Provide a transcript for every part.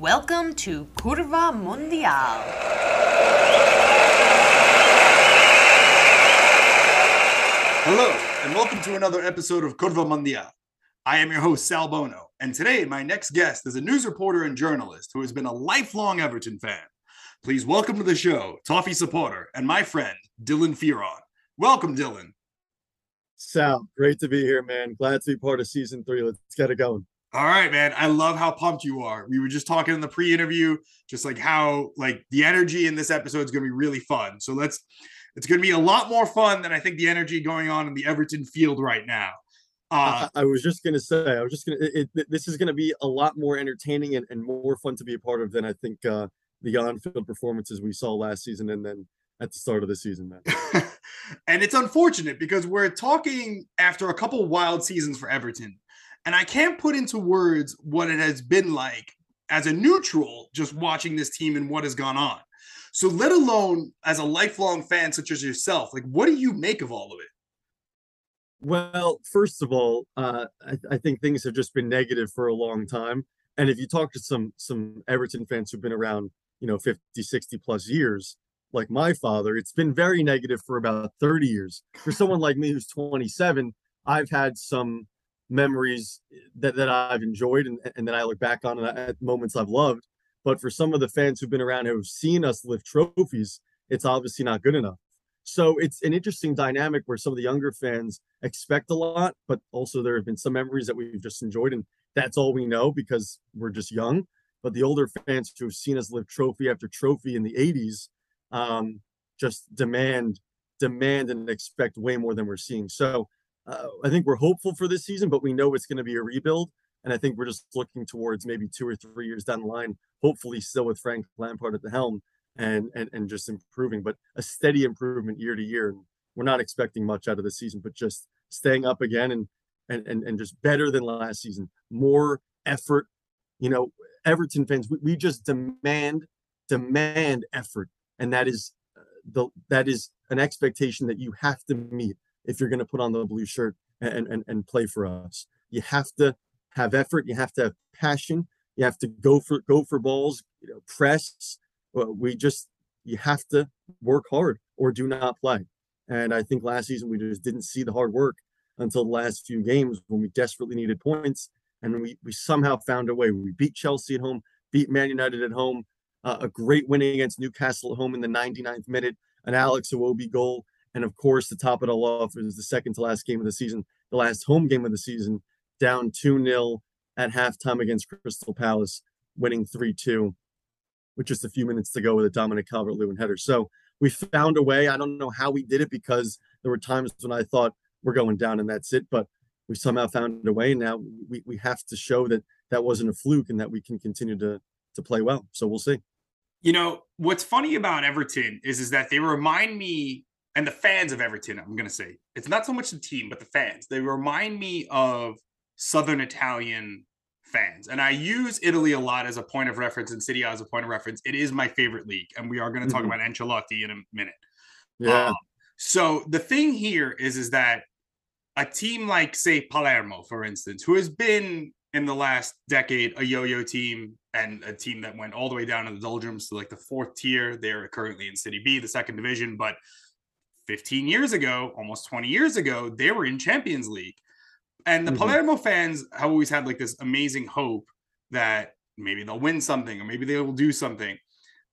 Welcome to Curva Mundial. Hello, and welcome to another episode of Curva Mundial. I am your host, Sal Bono, and today my next guest is a news reporter and journalist who has been a lifelong Everton fan. Please welcome to the show, Toffee supporter and my friend, Dylan Fearon. Welcome, Dylan. Sal, great to be here, man. Glad to be part of season three. Let's get it going. All right, man. I love how pumped you are. We were just talking in the pre-interview, just like how like the energy in this episode is going to be really fun. So let's it's going to be a lot more fun than I think the energy going on in the Everton field right now. Uh, I, I, was just going to say, I was just going to, this is going to be a lot more entertaining and, and, more fun to be a part of than I think uh, the on-field performances we saw last season and then at the start of the season, man. and it's unfortunate because we're talking after a couple wild seasons for Everton. And I can't put into words what it has been like as a neutral just watching this team and what has gone on. So, let alone as a lifelong fan such as yourself, like what do you make of all of it? Well, first of all, uh, I, I, think things have just been negative for a long time. And if you talk to some some Everton fans who've been around, you know, 50, 60 plus years, like my father, it's been very negative for about 30 years. For someone like me who's 27, I've had some memories that, that I've enjoyed and, and that I look back on at moments I've loved. But for some of the fans who've been around who've seen us lift trophies, it's obviously not good enough. So it's an interesting dynamic where some of the younger fans expect a lot, but also there have been some memories that we've just enjoyed, and that's all we know because we're just young. But the older fans who have seen us lift trophy after trophy in the 80s um, just demand demand and expect way more than we're seeing. So uh, I think we're hopeful for this season, but we know it's going to be a rebuild. And I think we're just looking towards maybe two or three years down the line, hopefully still with Frank Lampard at the helm and and, and just improving, but a steady improvement year to year. And we're not expecting much out of the season, but just staying up again and and and, and just better than last season, more effort. You know, Everton fans, we, we just demand demand effort, and that is uh, the that is an expectation that you have to meet if you're going to put on the blue shirt and, and, and play for us. You have to have effort. You have to have passion. You have to go for go for balls. You know, press. We just you have to work hard or do not play. And I think last season we just didn't see the hard work until the last few games when we desperately needed points, and we we somehow found a way. We beat Chelsea at home, beat Man United at home, uh, a great win against Newcastle at home in the 99th minute, an Alex Iwobi goal, and of course, to top it all off, was the second to last game of the season, the last home game of the season, down 2 0 at halftime against Crystal Palace, winning 3 2 with just a few minutes to go with a Dominic Calvert Lewin header. So we found a way. I don't know how we did it because there were times when I thought we're going down and that's it. But we somehow found a way. Now we, we have to show that that wasn't a fluke and that we can continue to to play well. So we'll see. You know, what's funny about Everton is is that they remind me and the fans of Everton, I'm going to say, it's not so much the team, but the fans. They remind me of Southern Italian fans. And I use Italy a lot as a point of reference and Serie as a point of reference. It is my favorite league. And we are going to talk mm-hmm. about Ancelotti in a minute. Yeah. Um, so the thing here is, is that a team like, say, Palermo, for instance, who has been in the last decade a yo-yo team and a team that went all the way down to the doldrums to like the fourth tier. They're currently in Serie B, the second division, but 15 years ago, almost 20 years ago, they were in Champions League. And the mm-hmm. Palermo fans have always had like this amazing hope that maybe they'll win something or maybe they will do something.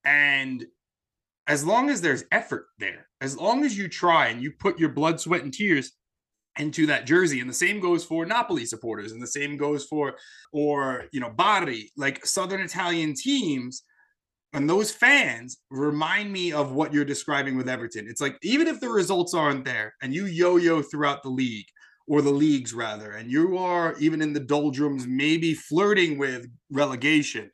And as long as there's effort there, as long as you try and you put your blood, sweat, and tears into that jersey, and the same goes for Napoli supporters, and the same goes for, or, you know, Bari, like Southern Italian teams and those fans remind me of what you're describing with Everton. It's like even if the results aren't there and you yo-yo throughout the league or the leagues rather, and you are even in the doldrums, maybe flirting with relegation,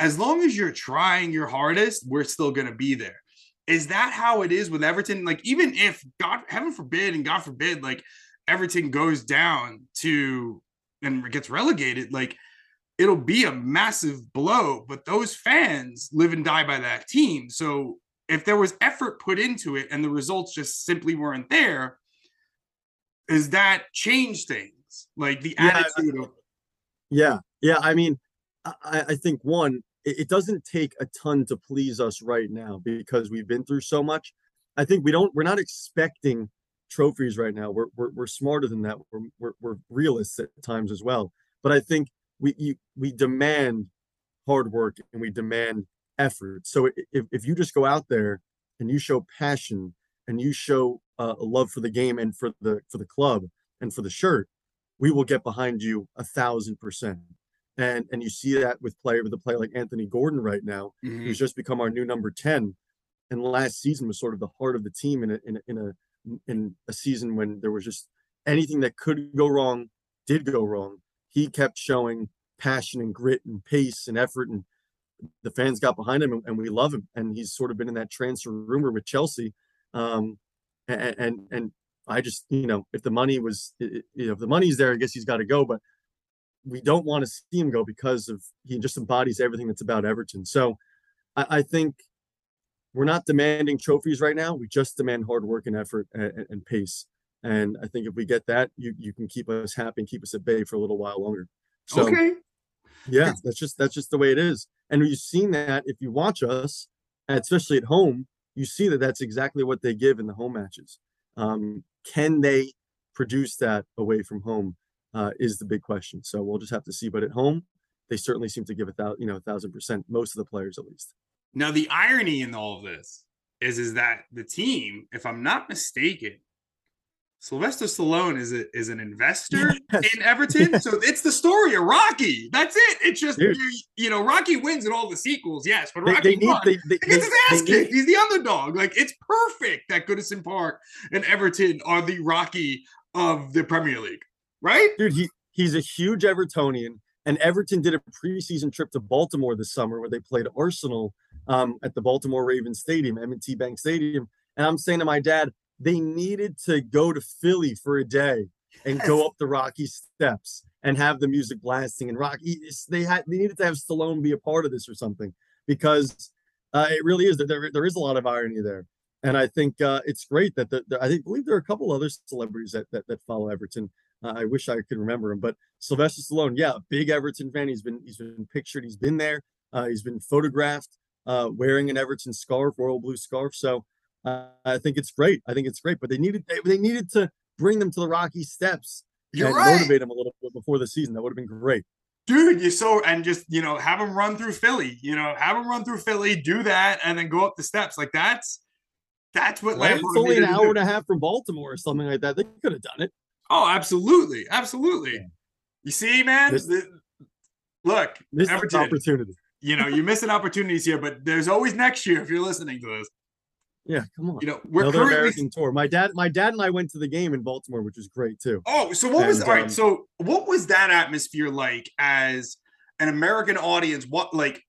as long as you're trying your hardest, we're still going to be there. Is that how it is with Everton? Like even if God, heaven forbid, and God forbid, like Everton goes down to and gets relegated, like it'll be a massive blow, but those fans live and die by that team. So if there was effort put into it and the results just simply weren't there, is that change things? Like the yeah, attitude of Yeah. Yeah. I mean, I, I think one, it, it doesn't take a ton to please us right now because we've been through so much. I think we don't we're not expecting trophies right now. We're we're, we're smarter than that. We're, we're we're realists at times as well. But I think we you, we demand hard work and we demand effort. So if if you just go out there and you show passion and you show uh, a love for the game and for the for the club and for the shirt, we will get behind you a thousand percent. And and you see that with player with a player like Anthony Gordon right now, Mhm. who's just become our new number 10 and last season was sort of the heart of the team in a in a in a, in a season when there was just anything that could go wrong did go wrong he kept showing passion and grit and pace and effort and the fans got behind him and, and we love him and he's sort of been in that transfer rumor with chelsea um and and, and i just you know if the money was you know if the money's there i guess he's got to go but we don't want to see him go because of he just embodies everything that's about everton so i, I think we're not demanding trophies right now. We just demand hard work and effort and, and pace. And I think if we get that, you you can keep us happy and keep us at bay for a little while longer. So okay. yeah, that's just that's just the way it is. And you've seen that if you watch us, especially at home, you see that that's exactly what they give in the home matches. Um, can they produce that away from home? Uh, is the big question. So we'll just have to see. But at home, they certainly seem to give a thousand, you know, a thousand percent. Most of the players, at least. Now the irony in all of this is is that the team, if I'm not mistaken, Sylvester Stallone is a, is an investor Yes. in Everton. So it's the story of Rocky. That's it. It's just Dude. you, know Rocky wins in all the sequels, yes, but Rocky they need won. they, they, He gets his ass they need- kicked. He's the underdog. Like it's perfect that Goodison Park and Everton are the Rocky of the Premier League, right? dude he he's a huge evertonian and everton did a preseason trip to baltimore this summer where they played arsenal um, at the baltimore ravens stadium m&t bank stadium and i'm saying to my dad they needed to go to philly for a day and go up the rocky steps and have the music blasting and rocky they had they needed to have stallone be a part of this or something because uh, it really is there, there is a lot of irony there and I think uh, it's great that the, the, I think believe there are a couple other celebrities that that, that follow Everton. Uh, I wish I could remember him, but Sylvester Stallone, yeah, big Everton fan. He's been he's been pictured. He's been there. Uh, he's been photographed uh, wearing an Everton scarf, royal blue scarf. So uh, I think it's great. I think it's great. But they needed they, they needed to bring them to the Rocky Steps You're and right. motivate them a little bit before the season. That would have been great. dude, you're so and just you know have them run through Philly. You know, have them run through Philly, do that, and then go up the steps. Like that's that's what Right? It's only an hour do. and a half from Baltimore or something like that. They could have done it. Oh, absolutely, absolutely. Yeah. You see, man. This- the- look, Missed Everton. opportunity. You know, you're missing opportunities here, but there's always next year if you're listening to this. Yeah, come on. You know, we're Another currently. American tour. My dad, my dad and I went to the game in Baltimore, which was great too. Oh, so what was all right? um, So what was that atmosphere like as an American audience? What like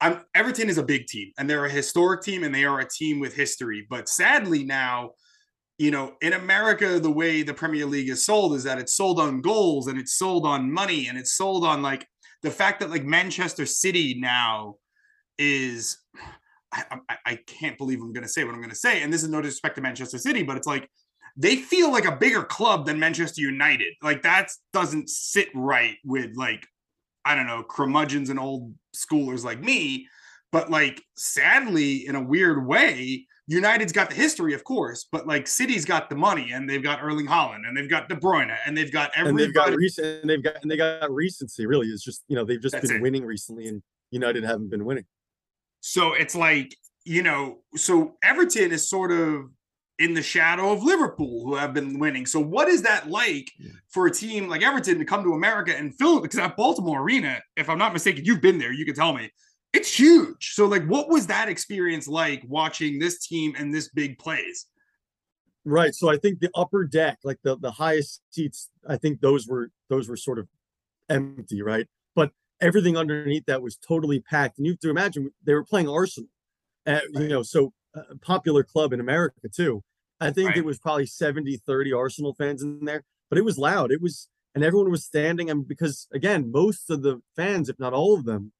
I'm Everton is a big team and they're a historic team and they are a team with history. But sadly now, you know, in America, the way the Premier League is sold is that it's sold on goals and it's sold on money and it's sold on like the fact that like Manchester City now is I, I, I can't believe I'm going to say what I'm going to say. And this is no disrespect to Manchester City, but it's like they feel like a bigger club than Manchester United. Like that doesn't sit right with like I don't know curmudgeons and old schoolers like me. But like sadly, in a weird way, United's got the history, of course, but like City's got the money and they've got Erling Haaland and they've got De Bruyne and they've got and they've got recent, and they've got, and they got recency. Really, it's just you know they've just That's been it. winning recently, and United haven't been winning. So it's like, you know, so Everton is sort of in the shadow of Liverpool, who have been winning. So what is that like Yeah. for a team like Everton to come to America and fill it? Because at Baltimore Arena, if I'm not mistaken, you've been there, you can tell me. It's huge. So like what was that experience like watching this team and this big plays? Right. So I think the upper deck, like the the highest seats, I think those were those were sort of empty, right? Everything underneath that was totally packed, and you have to imagine they were playing Arsenal, uh, you know, so uh, popular club in America too. I think Right. it was probably 70, 30 Arsenal fans in there, but it was loud. It was, and everyone was standing. And because again, most of the fans, if not all of them,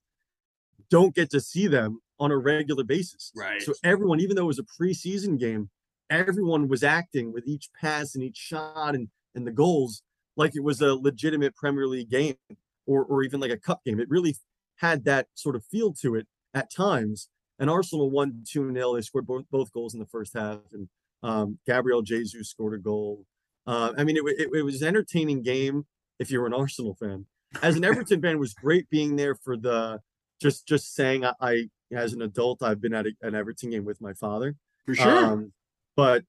don't get to see them on a regular basis. Right. So everyone, even though it was a preseason game, everyone was acting with each pass and each shot and, and the goals like it was a legitimate Premier League game or, or even like a cup game. It really had that sort of feel to it at times. And Arsenal won 2 0. They scored both, both goals in the first half. And um, Gabriel Jesus scored a goal. Uh, I mean, it, it, it, was an entertaining game if you're an Arsenal fan. As an Everton fan, it was great being there for the just just saying I, I as an adult I've been at a, an Everton game with my father. For sure. Um, but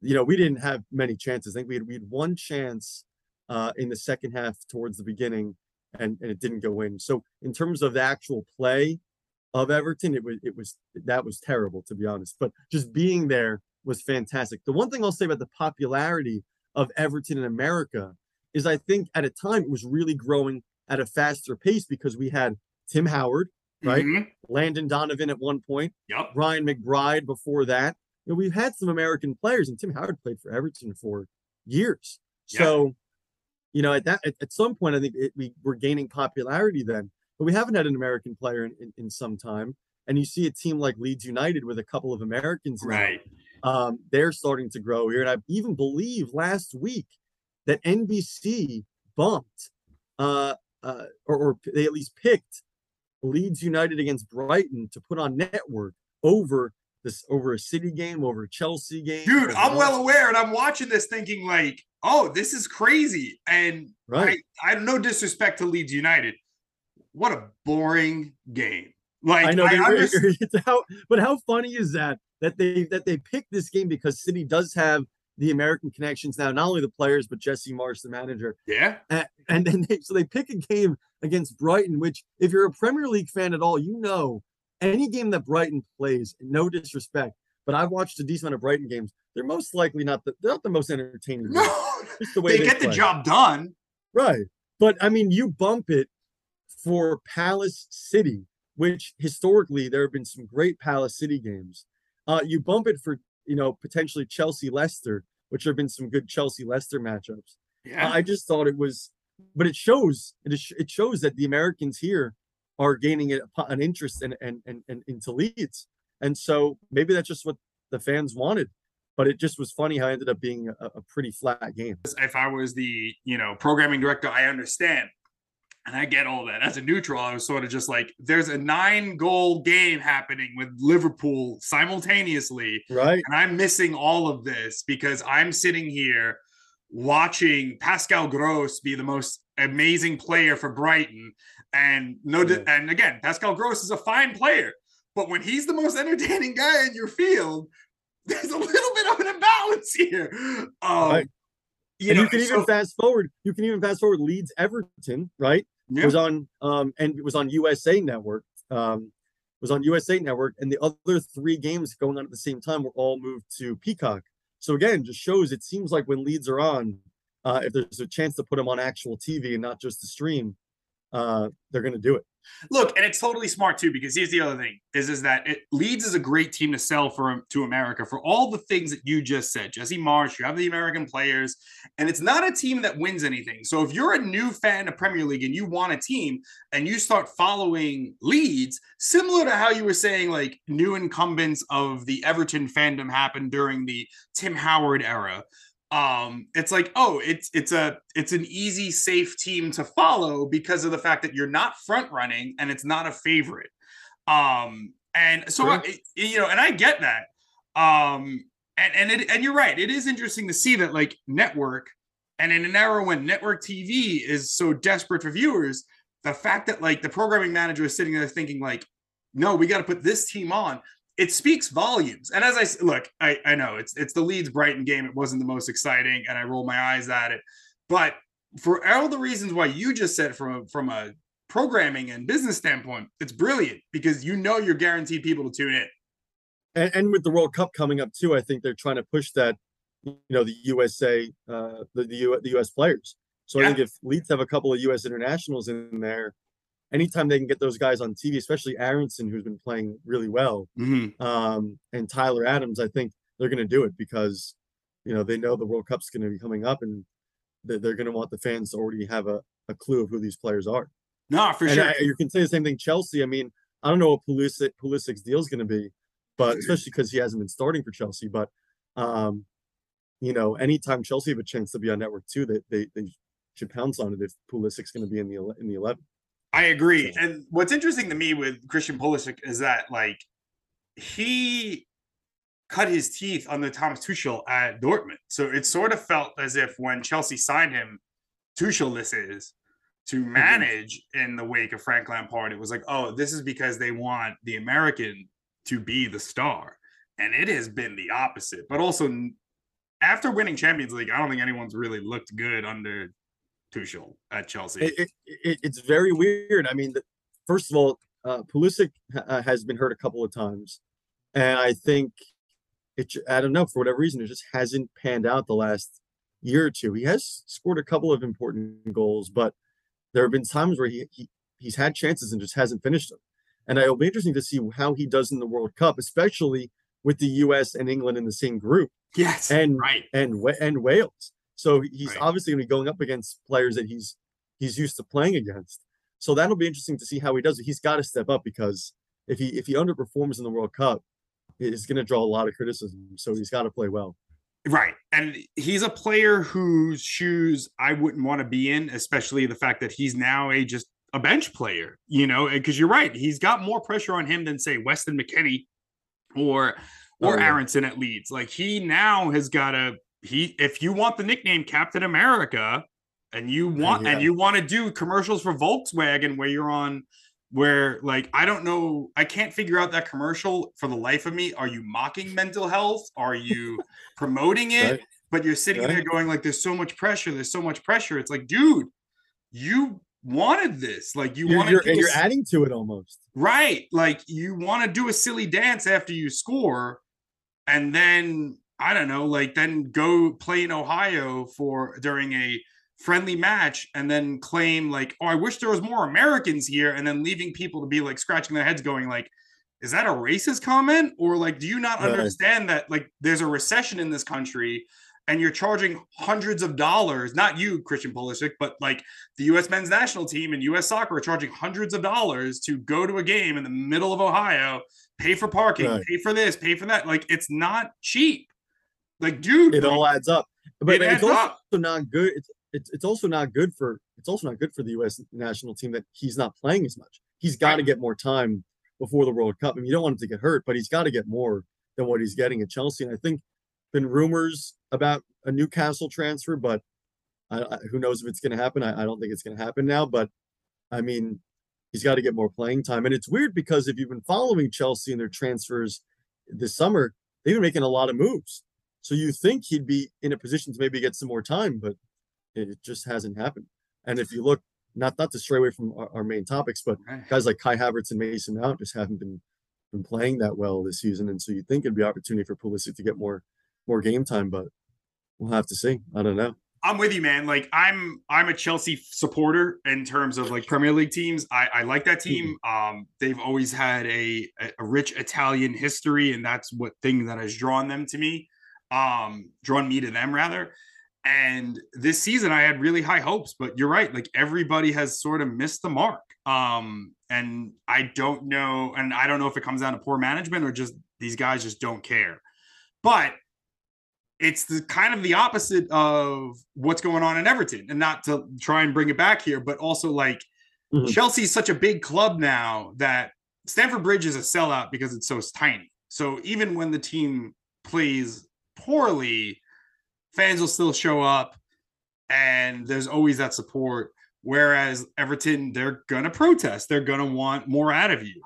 you know, we didn't have many chances. I think we had we had one chance uh, in the second half towards the beginning, and, and it didn't go in. So in terms of the actual play of Everton, it was it was that was terrible to be honest. But just being there was fantastic. The one thing I'll say about the popularity of Everton in America is I think at a time it was really growing at a faster pace because we had Tim Howard, right? Mm-hmm. Landon Donovan at one point. Yep. Brian McBride before that. You know, we've had some American players, and Tim Howard played for Everton for years. Yeah. So, you know, at that at, at some point, I think it, we were gaining popularity then, but we haven't had an American player in, in, in, some time. And you see a team like Leeds United with a couple of Americans, right? Now, um, they're starting to grow here, and I even believe last week that NBC bumped, uh, uh, or, or they at least picked Leeds United against Brighton to put on network over this over a City game, over a Chelsea game. Dude, I'm well aware, and I'm watching this thinking like, oh, this is crazy. And right. I, I no disrespect to Leeds United. What a boring game. Like I know, I how, but how funny is that that they that they picked this game because City does have the American connections now, not only the players but Jesse Marsch, the manager. Yeah, and, and then they, so they pick a game against Brighton, which if you're a Premier League fan at all, you know any game that Brighton plays, no disrespect, but I've watched a decent amount of Brighton games. They're most likely not the they're not the most entertaining. No, the way they, they get play. the job done. Right. But I mean, you bump it for Palace City, which historically there have been some great Palace City games. Uh, you bump it for you know potentially Chelsea Leicester, which have been some good Chelsea Leicester matchups. Yeah. I just thought it was, but it shows it is it shows that the Americans here are gaining an interest in and and, and into Leeds. And so maybe that's just what the fans wanted. But it just was funny how it ended up being a, a pretty flat game. If I was the you know programming director, I understand and I get all that. As a neutral, I was sort of just like, there's a nine goal game happening with Liverpool simultaneously. Right. And I'm missing all of this because I'm sitting here watching Pascal Gross be the most amazing player for Brighton. And no, yeah. and again, Pascal Gross is a fine player, but when he's the most entertaining guy in your field, there's a little bit of an imbalance here. Um, right. You, know, you can even fast forward. You can even fast forward Leeds Everton, right? Yeah. Was on um and it was on USA Network. Um, was on USA Network, and the other three games going on at the same time were all moved to Peacock. So again, just shows it seems like when Leeds are on, uh, if there's a chance to put them on actual TV and not just the stream, uh, they're going to do it. Look, and it's totally smart too because here's the other thing: is is that it Leeds is a great team to sell for um, to America for all the things that you just said. Jesse Marsch, you have the American players, and it's not a team that wins anything. So if you're a new fan of Premier League and you want a team and you start following Leeds, similar to how you were saying, like new incumbents of the Everton fandom happened during the Tim Howard era um it's like oh it's it's a it's an easy safe team to follow because of the fact that you're not front running and it's not a favorite um and so sure. I, you know and i get that um and and it and you're right it is interesting to see that like network and in an era when network tv is so desperate for viewers the fact that like the programming manager is sitting there thinking like no we got to put this team on it speaks volumes. And as I look, I, I know it's it's the Leeds Brighton game. It wasn't the most exciting, and I roll my eyes at it. But for all the reasons why you just said from a, from a programming and business standpoint, it's brilliant because you know you're guaranteed people to tune in. And, and with the World Cup coming up too, I think they're trying to push that. You know, the USA, uh, the the, U, the US players. So yeah. I think if Leeds have a couple of US internationals in there, anytime they can get those guys on TV, especially Aaronson, who's been playing really well, mm-hmm. um, and Tyler Adams, I think they're going to do it because you know they know the World Cup's going to be coming up, and they're, they're going to want the fans to already have a, a clue of who these players are. No, for and sure. I, you can say the same thing. Chelsea. I mean, I don't know what Pulisic Pulisic's deal is going to be, but especially because he hasn't been starting for Chelsea. But um, you know, anytime Chelsea have a chance to be on network too, they they, they should pounce on it if Pulisic's going to be in the in the eleven. I agree. And what's interesting to me with Christian Pulisic is that like he cut his teeth on the Thomas Tuchel at Dortmund. So it sort of felt as if when Chelsea signed him, Tuchel this is to Mm-hmm. manage in the wake of Frank Lampard. It was like, oh, this is because they want the American to be the star. And it has been the opposite. But also after winning Champions League, I don't think anyone's really looked good under Tuchel at Chelsea. It, it, it, it's very weird. I mean, the, first of all, uh, Pulisic uh, has been hurt a couple of times, and I think it. I don't know for whatever reason, it just hasn't panned out the last year or two. He has scored a couple of important goals, but there have been times where he, he he's had chances and just hasn't finished them. And it'll be interesting to see how he does in the World Cup, especially with the U.S. and England in the same group yes. and right. and and Wales. So he's Right. obviously going to be going up against players that he's he's used to playing against. So that'll be interesting to see how he does it. He's got to step up because if he if he underperforms in the World Cup, it's going to draw a lot of criticism. So he's got to play well. Right. And he's a player whose shoes I wouldn't want to be in, especially the fact that he's now a just a bench player, you know, because you're right. He's got more pressure on him than say Weston McKennie or or Oh, yeah. Aaronson at Leeds. Like he now has got to he if you want the nickname Captain America and you want Yeah. and you want to do commercials for Volkswagen where you're on where like I don't know, I can't figure out that commercial for the life of me. Are you mocking mental health? Are you promoting it? Right. But you're sitting Right. there going like, "There's so much pressure. There's so much pressure." It's like, dude, you wanted this. Like you wanted you're, you're adding to it almost. Right. Like you want to do a silly dance after you score and then I don't know, like then go play in Ohio for during a friendly match and then claim like, "Oh, I wish there was more Americans here," and then leaving people to be like scratching their heads going like, "Is that a racist comment?" Or like, "Do you not Right. understand that like there's a recession in this country?" And you're charging hundreds of dollars, not you, Christian Pulisic, but like the U.S. men's national team and U.S. soccer are charging hundreds of dollars to go to a game in the middle of Ohio, pay for parking, Right. pay for this, pay for that. Like it's not cheap. Like, dude, It all adds up. But it it's adds also up. not good. It's, it's it's also not good for it's also not good for the U.S. national team that he's not playing as much. He's got to get more time before the World Cup. I mean, you don't want him to get hurt, but he's got to get more than what he's getting at Chelsea. And I think been rumors about a Newcastle transfer, but I, I, who knows if it's going to happen? I, I don't think it's going to happen now. But I mean, he's got to get more playing time. And it's weird because if you've been following Chelsea and their transfers this summer, they've been making a lot of moves. So you think he'd be in a position to maybe get some more time, but it just hasn't happened. And if you look, not not to stray away from our, our main topics, but Right. guys like Kai Havertz and Mason Mount just haven't been been playing that well this season. And so you think it'd be opportunity for Pulisic to get more more game time, but we'll have to see. I don't know. I'm with you, man. Like I'm I'm a Chelsea supporter in terms of like Premier League teams. I, I like that team. Um, they've always had a, a rich Italian history, and that's what thing that has drawn them to me. Um, drawn me to them rather. And this season I had really high hopes, but you're right, like everybody has sort of missed the mark. Um, and I don't know, and I don't know if it comes down to poor management or just these guys just don't care. But it's the kind of the opposite of what's going on in Everton. And not to try and bring it back here, but also like Mhm. Chelsea's such a big club now that Stamford Bridge is a sellout because it's so tiny. So even when the team plays poorly, fans will still show up and there's always that support. Whereas Everton, they're gonna protest, they're gonna want more out of you.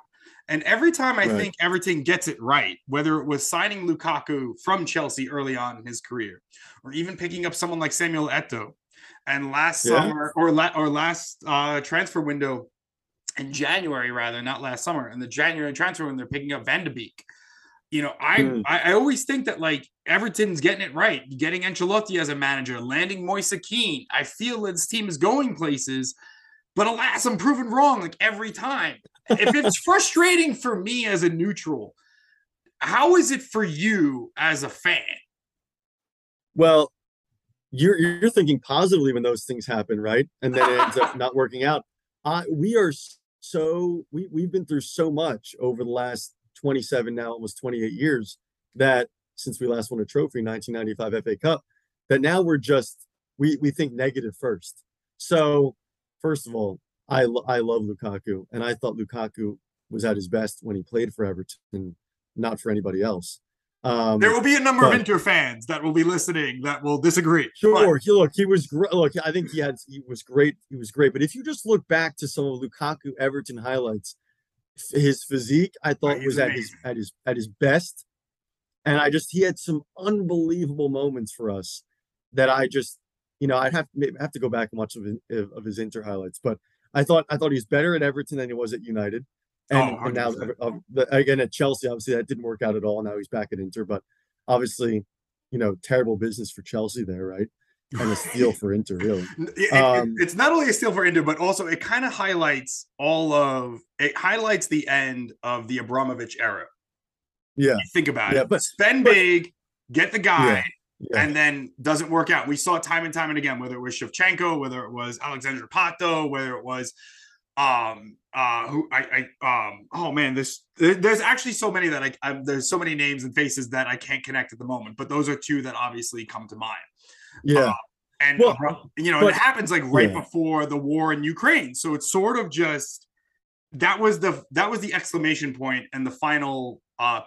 And every time I Right. think Everton gets it right, whether it was signing Lukaku from Chelsea early on in his career, or even picking up someone like Samuel Eto'o, and last Yeah. summer or la- or last uh, transfer window in January, rather not last summer, in the January transfer when they're picking up Van de Beek. You know, I, Hmm. I I always think that like Everton's getting it right, getting Ancelotti as a manager, landing Moise Kean. I feel that this team is going places, but alas, I'm proven wrong like every time. if it's frustrating for me as a neutral, how is it for you as a fan? Well, you're you're thinking positively when those things happen, right? And then it ends up not working out. I we are so we we've been through so much over the last 27 now almost 28 years that since we last won a trophy 1995 FA Cup that now we're just we we think negative first. So first of all, I I love Lukaku, and I thought Lukaku was at his best when he played for Everton, not for anybody else. Um, there will be a number but, of Inter fans that will be listening that will disagree. Sure, but. he, look, he was great. Look, I think he had he was great. He was great. But if you just look back to some of Lukaku Everton highlights, his physique I thought right, was amazing. at his at his at his best, and I just he had some unbelievable moments for us that I just you know I'd have to have to go back and watch of his, of his Inter highlights. But I thought I thought he was better at Everton than he was at United. And, oh, and now uh, again at Chelsea, obviously that didn't work out at all. Now he's back at Inter, but obviously, you know, terrible business for Chelsea there, right? And a steal for Inter, really. It, um, it's not only a steal for Inter, but also it kind of highlights all of it highlights the end of the Abramovich era. Yeah, think about yeah, it. But spend but, big, get the guy. Yeah. Yeah. and then doesn't work out. We saw it time and time and again, whether it was Shevchenko, whether it was Alexandre Pato, whether it was um uh who I, I um oh man this there's actually so many that I, I, there's so many names and faces that I can't connect at the moment but those are two that obviously come to mind yeah uh, and well, you know but, it happens like right yeah. before the war in Ukraine so it's sort of just that was the that was the exclamation point and the final uh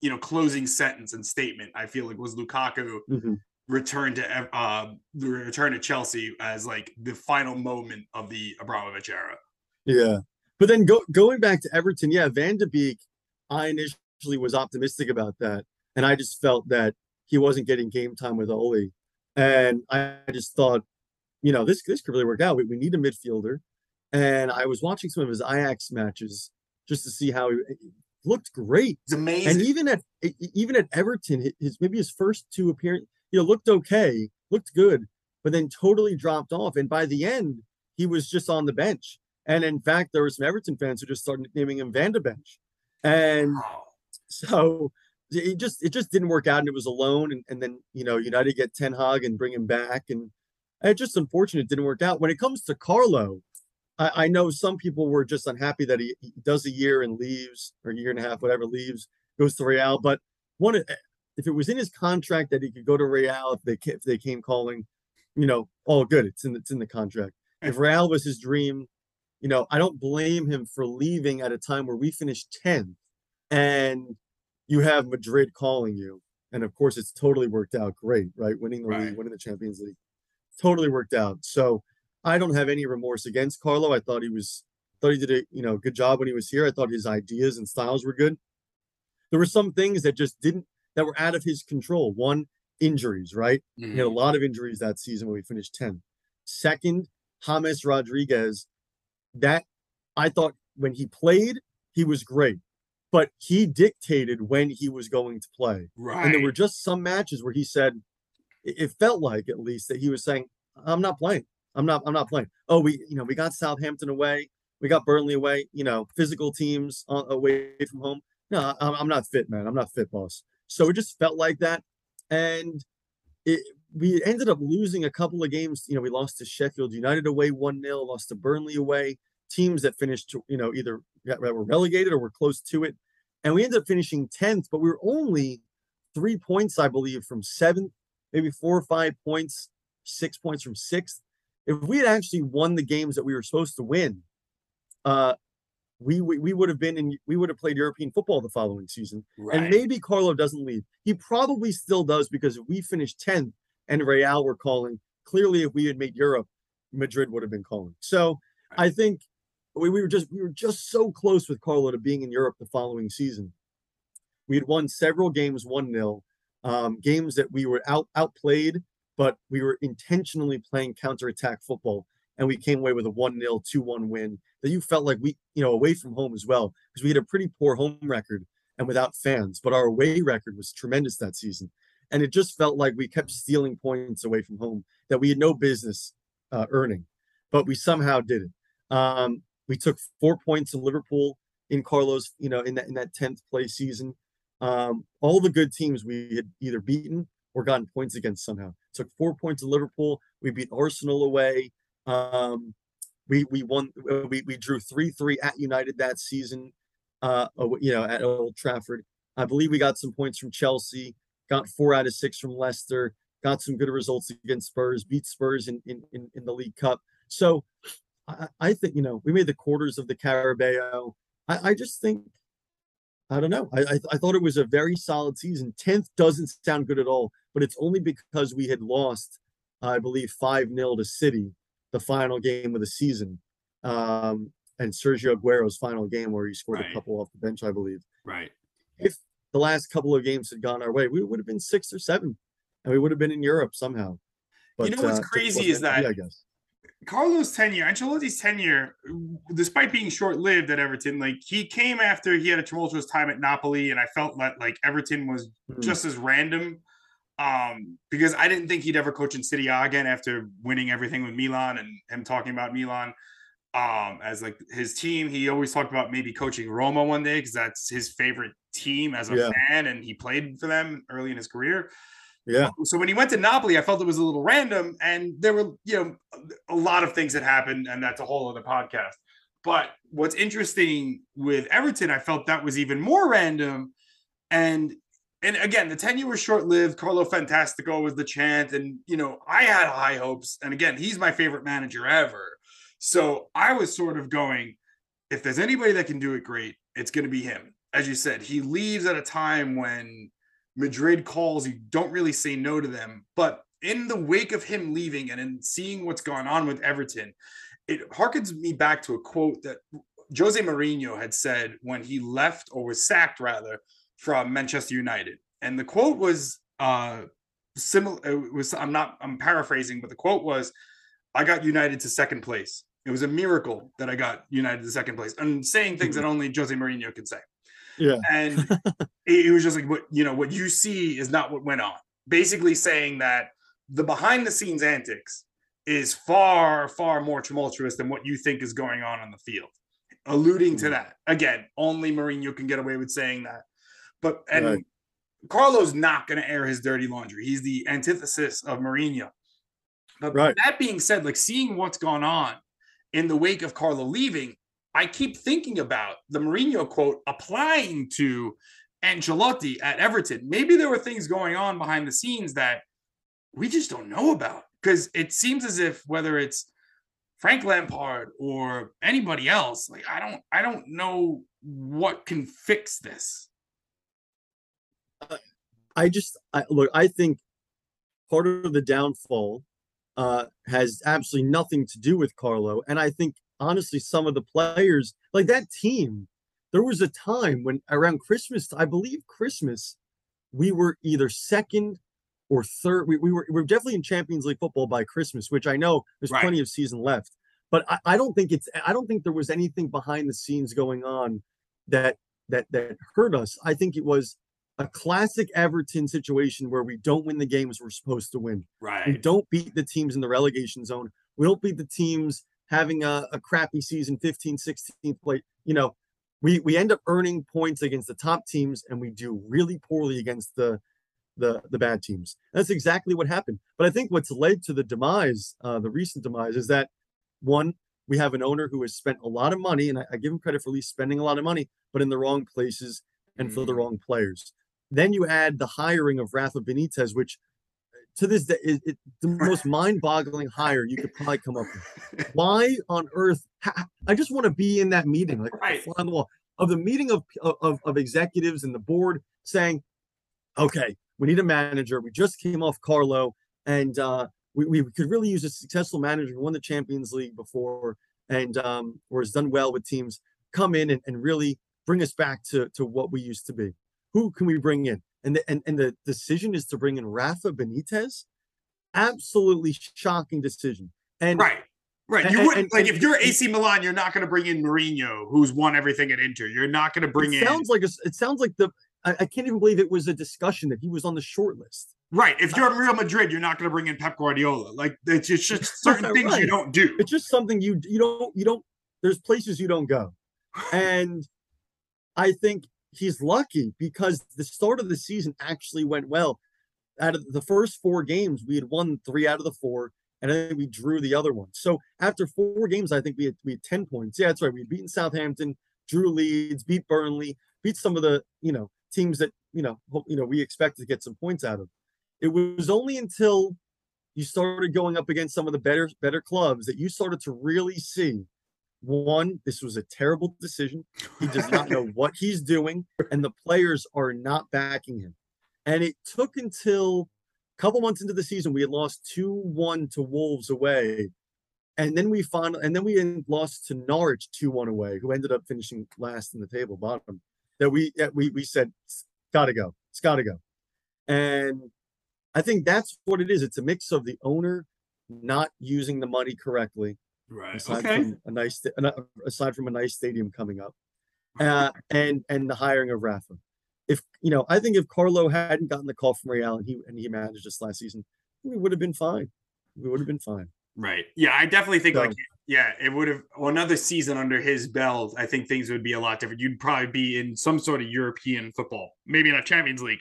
you know closing sentence and statement I feel like was Lukaku mm-hmm return to uh the return to Chelsea as like the final moment of the Abramovich era. Yeah. But then go, going back to Everton, yeah, Van de Beek, I initially was optimistic about that. And I just felt that he wasn't getting game time with Ole. And I just thought, you know, this this could really work out. We, we need a midfielder. And I was watching some of his Ajax matches just to see how he, eh, he looked great. It's amazing. And even at even at Everton, his maybe his first two appearances, you know, looked okay, looked good, but then totally dropped off. And by the end, he was just on the bench. And in fact, there were some Everton fans who just started naming him Van de Bench. And so it just it just didn't work out and it was alone. And, and then, you know, United get Ten Hag and bring him back. And it's just unfortunate it didn't work out. When it comes to Carlo, I, I know some people were just unhappy that he, he does a year and leaves, or a year and a half, whatever, leaves, goes to Real. But one eh, if it was in his contract that he could go to Real if they if they came calling, you know, all good. It's in it's in the contract. If Real was his dream, you know, I don't blame him for leaving at a time where we finished 10th and you have Madrid calling you. And of course, it's totally worked out great, right? Winning the right. league, winning the Champions League, totally worked out. So I don't have any remorse against Carlo. I thought he was thought he did a you know good job when he was here. I thought his ideas and styles were good. There were some things that just didn't that were out of his control. One, injuries, right? Mm-hmm. He had a mm-hmm. lot of injuries that season when we finished 10th. Second, James Rodriguez, that I thought when he played, he was great, but he dictated when he was going to play. Right. And there were just some matches where he said, it felt like at least that he was saying, I'm not playing. I'm not, I'm not playing. Oh, we, you know, we got Southampton away. We got Burnley away, you know, physical teams uh, away from home. No, I'm, I'm not fit, man. I'm not fit, boss. So it just felt like that. And it, we ended up losing a couple of games. You know, we lost to Sheffield United away 1 0, lost to Burnley away, teams that finished, you know, either that were relegated or were close to it. And we ended up finishing 10th, but we were only three points, I believe, from seventh, maybe four or five points, six points from sixth. If we had actually won the games that we were supposed to win, uh, we, we, we would have been in we would have played European football the following season. Right. And maybe Carlo doesn't leave. He probably still does because if we finished 10th and Real were calling, clearly if we had made Europe, Madrid would have been calling. So right. I think we, we were just we were just so close with Carlo to being in Europe the following season. We had won several games 1-0, um, games that we were out outplayed, but we were intentionally playing counterattack football and we came away with a 1 0, 2 1 win that you felt like we, you know, away from home as well, because we had a pretty poor home record and without fans, but our away record was tremendous that season. And it just felt like we kept stealing points away from home that we had no business uh, earning, but we somehow did it. Um, we took four points in Liverpool in Carlos, you know, in that in that 10th place season. Um, all the good teams we had either beaten or gotten points against somehow. Took four points in Liverpool. We beat Arsenal away. Um, we we won. Uh, we we drew three three at United that season. Uh, you know, at Old Trafford. I believe we got some points from Chelsea. Got four out of six from Leicester. Got some good results against Spurs. Beat Spurs in in in, in the League Cup. So I, I think you know we made the quarters of the Carabao. I, I just think I don't know. I, I I thought it was a very solid season. Tenth doesn't sound good at all, but it's only because we had lost, I believe, five 0 to City, the final game of the season, um, and Sergio Aguero's final game where he scored Right. a couple off the bench, I believe. Right. If the last couple of games had gone our way, we would have been six or seven, and we would have been in Europe somehow. You know what's uh, crazy is that- I guess. Carlos' tenure, Ancelotti's tenure, despite being short-lived at Everton, like he came after he had a tumultuous time at Napoli, and I felt that like Everton was Hmm. just as random. Um, because I didn't think he'd ever coach in Serie A again after winning everything with Milan and him talking about Milan um as like his team. He always talked about maybe coaching Roma one day because that's his favorite team as a Yeah. fan, and he played for them early in his career Yeah, so when he went to Napoli, I felt it was a little random, and there were you know a lot of things that happened, and that's a whole other podcast. But what's interesting with Everton, I felt that was even more random, and and again, the tenure was short lived. Carlo Fantastico was the chant, and you know I had high hopes, and again, he's my favorite manager ever. So I was sort of going, if there's anybody that can do it great, it's going to be him. As you said, he leaves at a time when Madrid calls, you don't really say no to them. But in the wake of him leaving and in seeing what's gone on with Everton, it harkens me back to a quote that Jose Mourinho had said when he left or was sacked rather from Manchester United. And the quote was uh similar it was I'm not I'm paraphrasing, but the quote was I got United to second place. It was a miracle that I got United to second place. And saying things that only Jose Mourinho could say yeah, and it, it was just like what you know what you see is not what went on. Basically saying that the behind the scenes antics is far far more tumultuous than what you think is going on on the field. Alluding to Mhm. that. Again only Mourinho can get away with saying that. But and Right. Carlo's not going to air his dirty laundry. He's the antithesis of Mourinho. But Right. that being said like seeing what's gone on in the wake of Carlo leaving I keep thinking about the Mourinho quote applying to Ancelotti at Everton. Maybe there were things going on behind the scenes that we just don't know about because it seems as if whether it's Frank Lampard or anybody else, like I don't, I don't know what can fix this. I just I, look. I think part of the downfall uh, has absolutely nothing to do with Carlo, and I think honestly, some of the players like that team. There was a time when around Christmas, I believe Christmas, we were either second or third. We, we were we were definitely in Champions League football by Christmas, which I know there's Right. plenty of season left. But I, I don't think it's I don't think there was anything behind the scenes going on that that that hurt us. I think it was a classic Everton situation where we don't win the games we're supposed to win. Right. We don't beat the teams in the relegation zone. We don't beat the teams having a, a crappy season, 15, 16th place. You know, we we end up earning points against the top teams and we do really poorly against the the the bad teams. That's exactly what happened. But I think what's led to the demise, uh, the recent demise, is that one, we have an owner who has spent a lot of money, and I, I give him credit for at least spending a lot of money, but in the wrong places and for the Mhm. wrong players. Then you add the hiring of Rafa Benitez, which to this day is it, the most mind-boggling hire you could probably come up with. Why on earth? I just want to be in that meeting, like Right. fly on the wall of the meeting of, of of executives and the board saying, "Okay, we need a manager. We just came off Carlo, and uh, we we could really use a successful manager who won the Champions League before and um, or has done well with teams. Come in and, and really bring us back to to what we used to be. Who can we bring in? And the, and and the decision is to bring in Rafa Benitez. Absolutely shocking decision. And Right. Right. You And- wouldn't and- like and- if you're AC Milan, you're not going to bring in Mourinho, who's won everything at Inter. You're not going to bring it in sounds like a, it sounds like the I, I can't even believe it was a discussion that he was on the short list. right. If you're Real Madrid, you're not going to bring in Pep Guardiola. Like it's just, just certain things you don't do. It's just something you you don't you don't. There's places you don't go, and I think he's lucky because the start of the season actually went well. Out of the first four games, we had won three out of the four, and I think we drew the other one. So after four games, I think we had we had ten points. Yeah, that's right. We had beaten Southampton, drew Leeds, beat Burnley, beat some of the you know teams that you know hope, you know we expected to get some points out of. It was only until you started going up against some of the better better clubs that you started to really see one this was a terrible decision. He does not know what he's doing and the players are not backing him. And it took until a couple months into the season we had lost 2-1 to wolves away. And then we found and then we lost to norwich 2-1 away who ended up finishing last in the table bottom that we that we we said it's gotta go. It's gotta go. And I think that's what it is. It's a mix of the owner not using the money correctly, Right. aside Okay. from a nice aside from a nice stadium coming up, uh, and and the hiring of Rafa. If you know, I think if Carlo hadn't gotten the call from Real and he and he managed us last season, we would have been fine. We would have been fine. Right. Yeah, I definitely think So- like yeah, it would have well, another season under his belt. I think things would be a lot different. You'd probably be in some sort of European football, maybe not Champions League,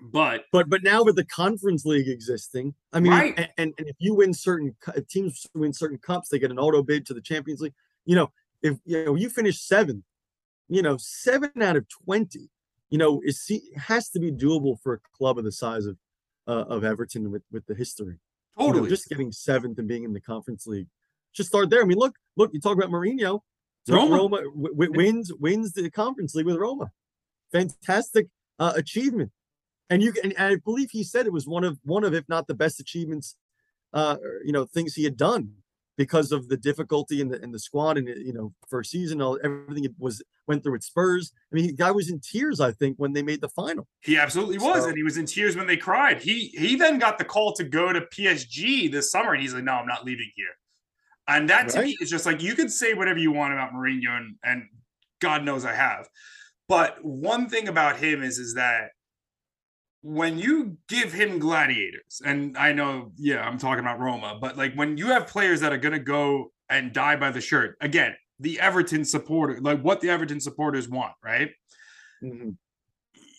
but But but now with the Conference League existing, I mean, Right. and, and, and if you win certain if teams win certain cups, they get an auto bid to the Champions League. You know, if you know you finish seventh, you know seven out of twenty, you know, is has to be doable for a club of the size of uh, of Everton with with the history. You know, totally. just getting seventh and being in the Conference League, just start there. I mean, look, look, you talk about Mourinho. So Roma. Roma, w- w- wins wins the Conference League with Roma. Fantastic uh, achievement, and you and I believe he said it was one of one of if not the best achievements, uh, you know, things he had done because of the difficulty in the in the squad and you know first season, all everything it was went through at Spurs. I mean, the guy was in tears, I think, when they made the final. He absolutely was, So- and he was in tears when they cried. He he then got the call to go to PSG this summer, and he's like, "No, I'm not leaving here." And that to me is just like you can say whatever you want about Mourinho, and, and God knows I have. But one thing about him is is that when you give him gladiators, and I know, yeah, I'm talking about Roma, but like when you have players that are gonna go and die by the shirt, again, the Everton supporter, like what the Everton supporters want, right? Mhm.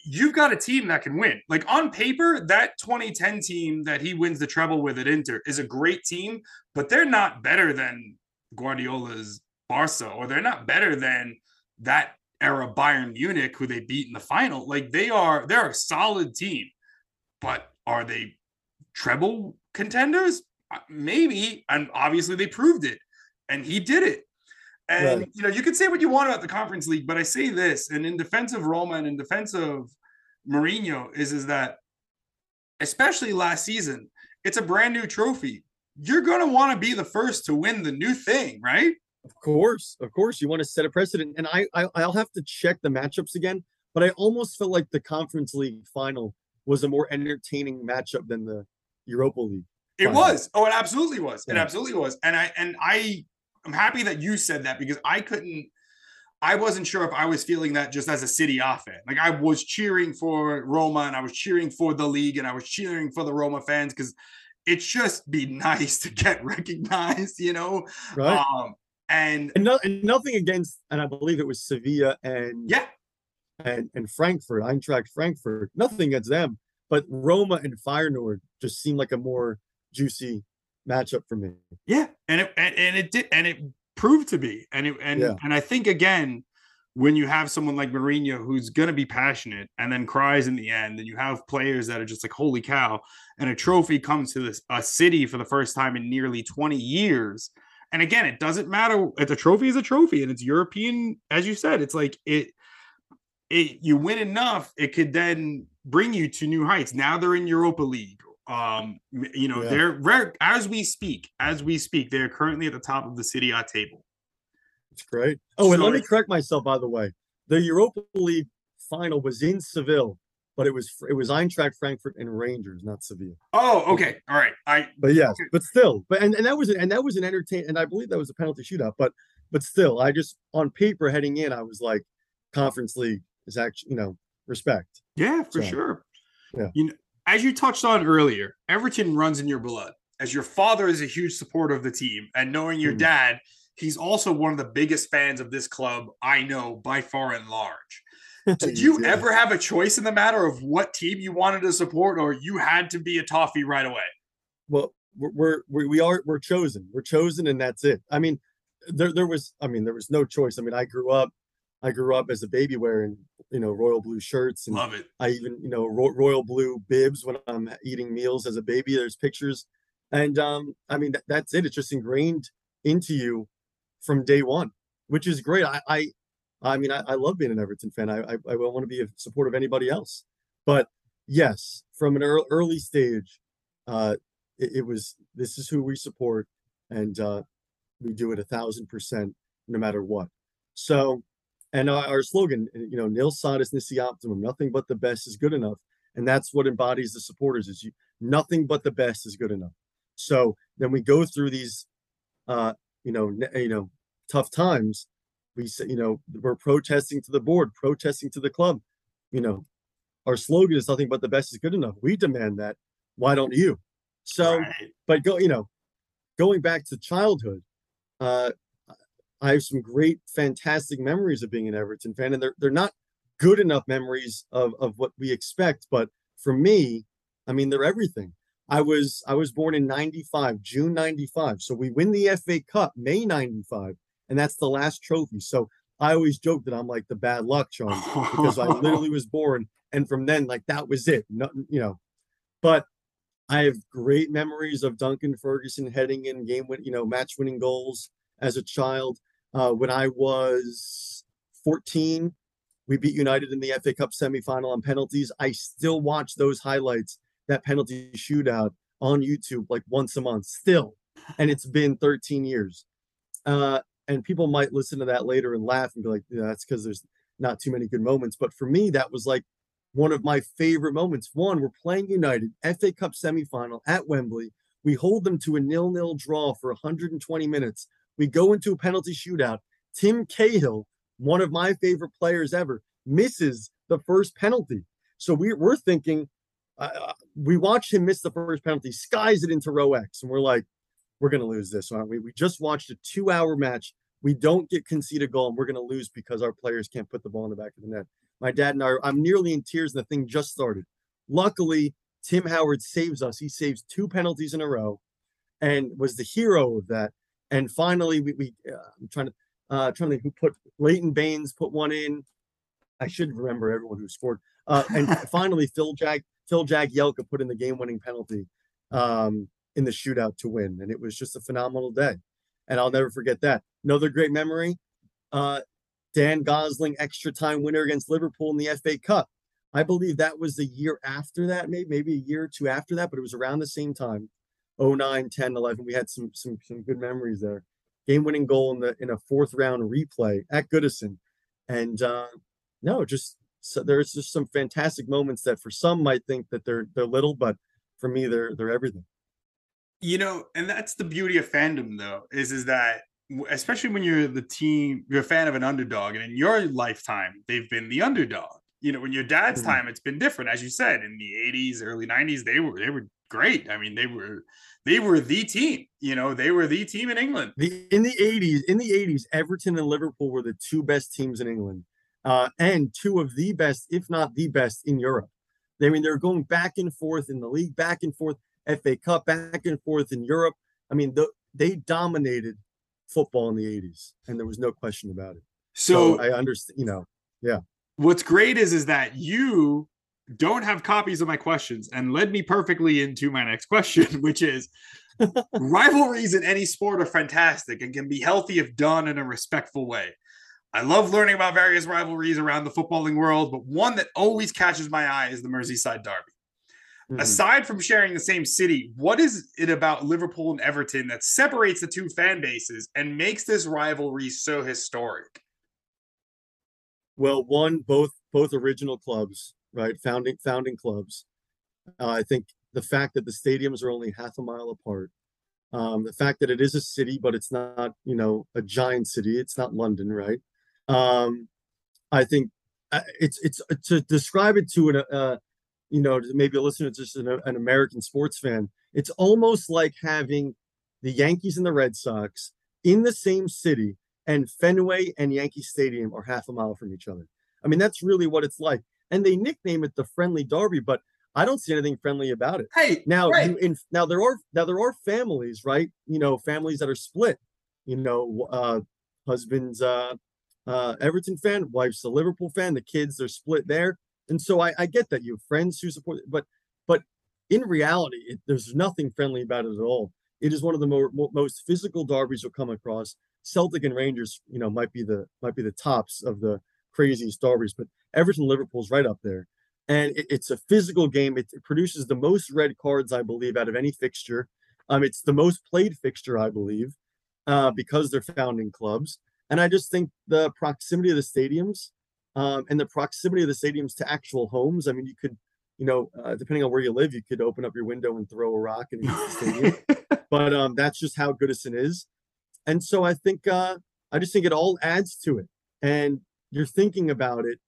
you've got a team that can win. Like on paper, that 2010 team that he wins the treble with at Inter is a great team, but they're not better than Guardiola's Barca, or they're not better than that era Bayern Munich who they beat in the final. Like they are, they're a solid team, but are they treble contenders? Uh, Maybe, and obviously they proved it, and he did it. And Right. you know, you can say what you want about the conference league, but I say this, and in defense of Roma and in defense of Mourinho, is is that especially last season, it's a brand new trophy. You're gonna want to be the first to win the new thing, right? Of course, of course, you want to set a precedent, and I, I I'll have to check the matchups again, but I almost felt like the Conference League final was a more entertaining matchup than the Europa League. It Final. was. Oh, it absolutely was. It Yeah. absolutely was. And I and I I'm happy that you said that because I couldn't I wasn't sure if I was feeling that just as a City fan. Like I was cheering for Roma and I was cheering for the league and I was cheering for the Roma fans because it's just be nice to get recognized, you know. Right. Um and and, no, and nothing against, and I believe it was Sevilla and yeah, and and Frankfurt, Eintracht Frankfurt. Nothing against them, but Roma and Feyenoord just seemed like a more juicy matchup for me. Yeah, and it and, and it did and it proved to be. And it and Yeah. and I think again, when you have someone like Mourinho who's gonna be passionate and then cries in the end, and you have players that are just like, holy cow, and a trophy comes to this a city for the first time in nearly 20 years. And again, it doesn't matter. If the trophy is a trophy and it's European, as you said, it's like it it you win enough, it could then bring you to new heights. Now they're in Europa League. Um, you know, Yeah. they're rare as we speak, as we speak, they're currently at the top of the Serie A table. It's great. Oh, and So let me correct myself, by the way. The Europa League final was in Seville, but it was it was Eintracht Frankfurt and Rangers, not Sevilla. Oh, okay. All right. I But yes, Okay. but still, but and, and that was and that was an entertain and I believe that was a penalty shootout. But but still, I just on paper heading in, I was like, Conference League is actually you know respect. yeah, for So, sure. yeah. You know, as you touched on earlier, Everton runs in your blood. As your father is a huge supporter of the team, and knowing your Mhm. dad, he's also one of the biggest fans of this club I know by far and large. Did you ever have a choice in the matter of what team you wanted to support, or you had to be a toffee right away? well we're, we're we we are we're chosen we're chosen and that's it i mean there there was i mean there was no choice i mean i grew up i grew up as a baby wearing you know royal blue shirts and Love it. i even you know ro- royal blue bibs when i'm eating meals as a baby there's pictures and um, I mean that, that's it. It's just ingrained into you from day one, which is great. I I, I mean I, I love being an Everton fan. I, I I want to be a support of anybody else, but yes, from an early, stage, uh, it, it was this is who we support, and uh, we do it a thousand percent no matter what. So, and our, our slogan, you know, nil satis nisi optimum, nothing but the best is good enough, and that's what embodies the supporters. Is you nothing but the best is good enough. So then we go through these, uh, you know, you know, tough times. We say, you know, we're protesting to the board, protesting to the club. You know, our slogan is nothing but the best is good enough. We demand that. Why don't you? So, Right. but go, you know, going back to childhood, uh, I have some great, fantastic memories of being an Everton fan, and they're they're not good enough memories of of what we expect. But for me, I mean, they're everything. I was I was born in '95, June '95, so we win the FA Cup May '95, and that's the last trophy. So I always joke that I'm like the bad luck charm because I literally was born, and from then, like that was it. Nothing, you know. But I have great memories of Duncan Ferguson heading in game win, you know, match winning goals as a child. Uh, when I was 14, we beat United in the FA Cup semifinal on penalties. I still watch those highlights, that penalty shootout on YouTube like once a month, still. And it's been 13 years. Uh, and people might listen to that later and laugh and be like, yeah, that's because there's not too many good moments. But for me, that was like one of my favorite moments. One, we're playing United, FA Cup semifinal at Wembley. We hold them to a nil-nil draw for 120 minutes. We go into a penalty shootout. Tim Cahill, one of my favorite players ever, misses the first penalty. So we, we're thinking, uh, we watch him miss the first penalty, skies it into row X, and we're like, we're going to lose this, aren't we? We just watched a two hour match. We don't get conceded a goal, and we're going to lose because our players can't put the ball in the back of the net. My dad and I, I'm nearly in tears, and the thing just started. Luckily, Tim Howard saves us. He saves two penalties in a row and was the hero of that. And finally, we, we uh, I'm trying to, uh, trying to think who put Leighton Baines put one in. I should remember everyone who scored. Uh, and finally, Phil Jack, Phil Jack Jagielka put in the game-winning penalty um, in the shootout to win, and it was just a phenomenal day. And I'll never forget that. Another great memory: uh, Dan Gosling extra time winner against Liverpool in the FA Cup. I believe that was the year after that, maybe maybe a year or two after that, but it was around the same time. 09, 10, 11. We had some some some good memories there. Game-winning goal in the in a fourth round replay at Goodison, and uh, no, just so there's just some fantastic moments that for some might think that they're they're little, but for me they're they're everything. You know and that's the beauty of fandom though is is that especially when you're the team you're a fan of an underdog and in your lifetime they've been the underdog you know when your dad's Mhm. time it's been different as you said in the 80s early 90s they were they were great i mean they were they were the team you know they were the team in england The in the 80s, in the 80s, Everton and Liverpool were the two best teams in England. Uh, and two of the best, if not the best, in Europe. I mean, they're going back and forth in the league, back and forth, FA Cup, back and forth in Europe. I mean, the, they dominated football in the 80s, and there was no question about it. so, So I understand, you know, yeah. what's great is is that you don't have copies of my questions and led me perfectly into my next question which is rivalries in any sport are fantastic and can be healthy if done in a respectful way i love learning about various rivalries around the footballing world but one that always catches my eye is the merseyside derby mhm. aside from sharing the same city what is it about liverpool and everton that separates the two fan bases and makes this rivalry so historic Well, one, both both original clubs, right? Founding founding clubs. Uh, I think the fact that the stadiums are only half a mile apart, um, the fact that it is a city, but it's not, you know, a giant city. It's not London, right? Um, I think uh, it's it's to describe it to an, uh, you know, maybe a listener just an, an American sports fan. It's almost like having the Yankees and the Red Sox in the same city and Fenway and Yankee Stadium are half a mile from each other. I mean, that's really what it's like. And they nickname it the friendly derby, but I don't see anything friendly about it. hey Now, right. you, in now there are now there are families, right? You know, families that are split. You know, uh, husband's uh, uh, Everton fan, wife's a Liverpool fan. The kids are split there, and so I, I get that you have friends who support, but but in reality, it, there's nothing friendly about it at all. It is one of the more, most physical derbies you'll come across. Celtic and Rangers, you know, might be the might be the tops of the craziest derbies, but Everton Liverpool's right up there. And it, it's a physical game. It, it, produces the most red cards, I believe, out of any fixture. Um, it's the most played fixture, I believe, uh, because they're founding clubs. And I just think the proximity of the stadiums um, and the proximity of the stadiums to actual homes. I mean, you could, you know, uh, depending on where you live, you could open up your window and throw a rock into the stadium. but um, that's just how Goodison is. And so I think uh, I just think it all adds to it. And you're thinking about it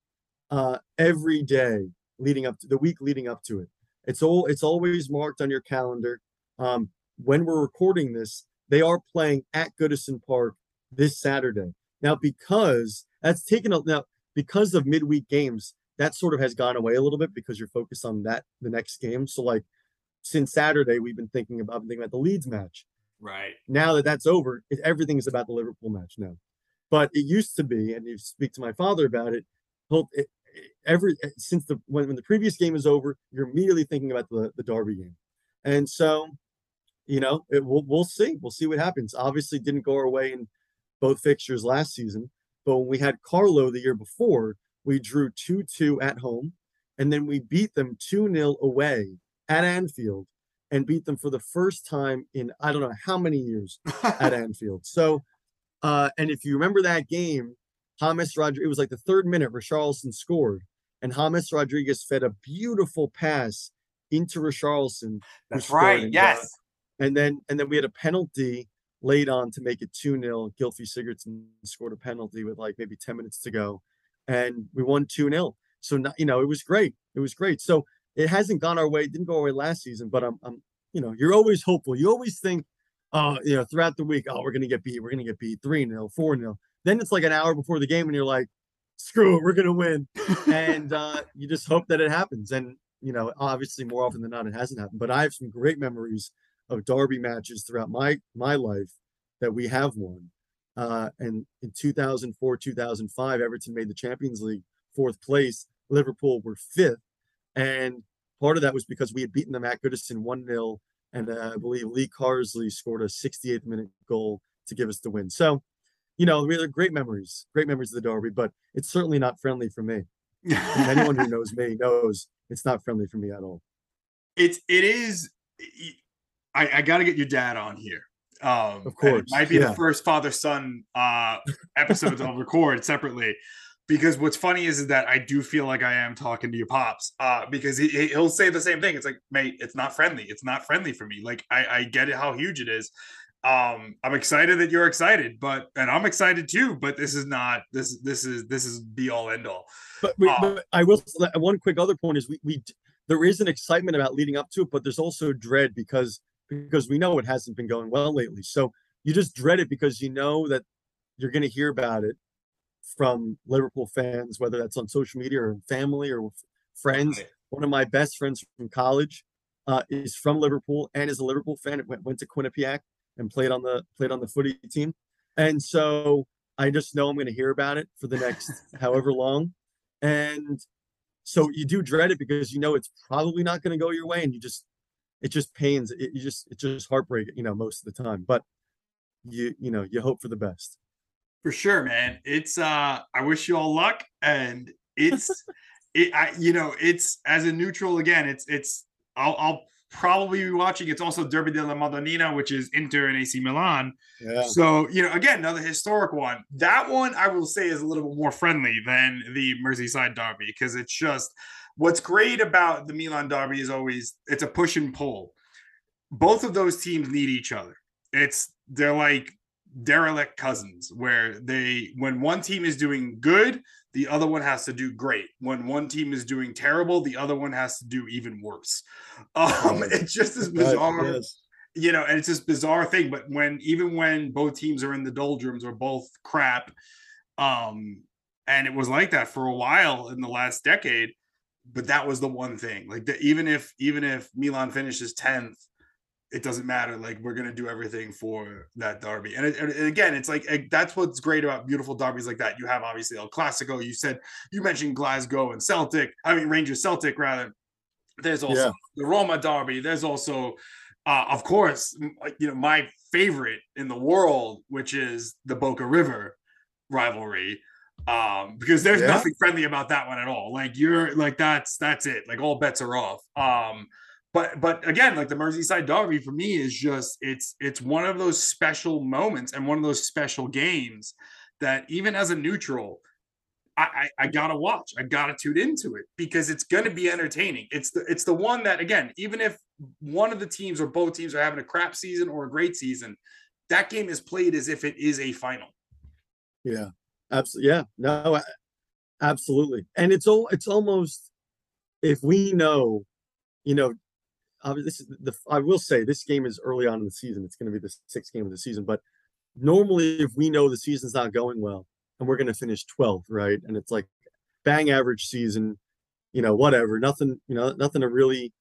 uh, every day leading up to the week leading up to it. It's all it's always marked on your calendar. Um, when we're recording this, they are playing at Goodison Park this Saturday. Now, because that's taken a now because of midweek games, that sort of has gone away a little bit because you're focused on that the next game. So like since Saturday, we've been thinking about thinking about the Leeds match. Right. Now that that's over, it, everything's about the Liverpool match now. But it used to be, and you speak to my father about it. it eh, eh, every eh, since the when, when the previous game is over, you're immediately thinking about the the Derby game, and so you know it, we'll we'll see we'll see what happens. Obviously, didn't go our way in both fixtures last season, but when we had Carlo the year before, we drew two two at home, and then we beat them two 0 away at Anfield, and beat them for the first time in I don't know how many years at Anfield. So, uh, and if you remember that game, James Rodriguez, it was like the third minute Richarlison scored, and James Rodriguez fed a beautiful pass into Richarlison. That's right. And yes. Got, and then and then we had a penalty laid on to make it 2-0. Gylfi Sigurdsson scored a penalty with like maybe 10 minutes to go. And we won 2-0. So not, you know, it was great. It was great. So it hasn't gone our way, it didn't go our way last season, but I'm I'm you know, you're always hopeful. You always think, uh, you know, throughout the week, oh, we're gonna get beat, we're gonna get beat 3-0, 4-0. Then it's like an hour before the game, and you're like, screw it, we're gonna win. and uh, you just hope that it happens. And you know, obviously, more often than not, it hasn't happened. But I have some great memories of derby matches throughout my my life that we have won. Uh, and in 2004, 2005, Everton made the Champions League fourth place. Liverpool were fifth, and part of that was because we had beaten them at Goodison one 0 and uh, I believe Lee Carsley scored a 68th minute goal to give us the win. So you know, really great memories, great memories of the Derby, but it's certainly not friendly for me. anyone who knows me knows it's not friendly for me at all. It's it is. I, I got to get your dad on here. Um, of course, it might be yeah. the first father son uh, episode I'll record separately. Because what's funny is, is that I do feel like I am talking to your pops. Uh, because he he'll say the same thing. It's like, mate, it's not friendly. It's not friendly for me. Like I, I get it how huge it is, um i'm excited that you're excited but and i'm excited too but this is not this this is this is be all end all but, we, um, but i will one quick other point is we, we there is an excitement about leading up to it but there's also dread because because we know it hasn't been going well lately so you just dread it because you know that you're going to hear about it from liverpool fans whether that's on social media or family or friends right. one of my best friends from college uh, is from liverpool and is a liverpool fan it went, went to quinnipiac and played on the played on the footy team. And so I just know I'm going to hear about it for the next however long. And so you do dread it because you know it's probably not going to go your way, and you just it just pains. It you just it's just heartbreak, you know, most of the time. But you you know you hope for the best. For sure, man. It's uh I wish you all luck, and it's it I you know it's as a neutral again. It's it's I'll I'll probably be watching. It's also Derby della Madonnina, which is Inter and AC Milan. Yeah. So, you know, again, another historic one. That one I will say is a little bit more friendly than the Merseyside Derby because it's just what's great about the Milan Derby is always it's a push and pull. Both of those teams need each other. It's they're like derelict cousins where they when one team is doing good the other one has to do great when one team is doing terrible the other one has to do even worse um it's just this bizarre yes. you know and it's this bizarre thing but when even when both teams are in the doldrums or both crap um and it was like that for a while in the last decade but that was the one thing like that even if even if milan finishes 10th it doesn't matter. Like we're gonna do everything for that derby. And, it, and again, it's like it, that's what's great about beautiful derbies like that. You have obviously El Clasico. You said you mentioned Glasgow and Celtic. I mean Rangers Celtic rather. There's also Yeah. the Roma derby. There's also, uh, of course, you know my favorite in the world, which is the Boca River rivalry. Um, because there's Yeah. nothing friendly about that one at all. Like you're like that's that's it. Like all bets are off. Um, but but again, like the Merseyside derby for me is just it's it's one of those special moments and one of those special games that even as a neutral, I, I, I gotta watch. I gotta tune into it because it's gonna be entertaining. It's the it's the one that again, even if one of the teams or both teams are having a crap season or a great season, that game is played as if it is a final. Yeah, absolutely. Yeah, no, absolutely. And it's all it's almost if we know, you know, this is the I will say this game is early on in the season. It's going to be the sixth game of the season, but normally if we know the season's not going well and we're going to finish 12th, right? And it's like bang average season, you know, whatever, nothing, you know, nothing to really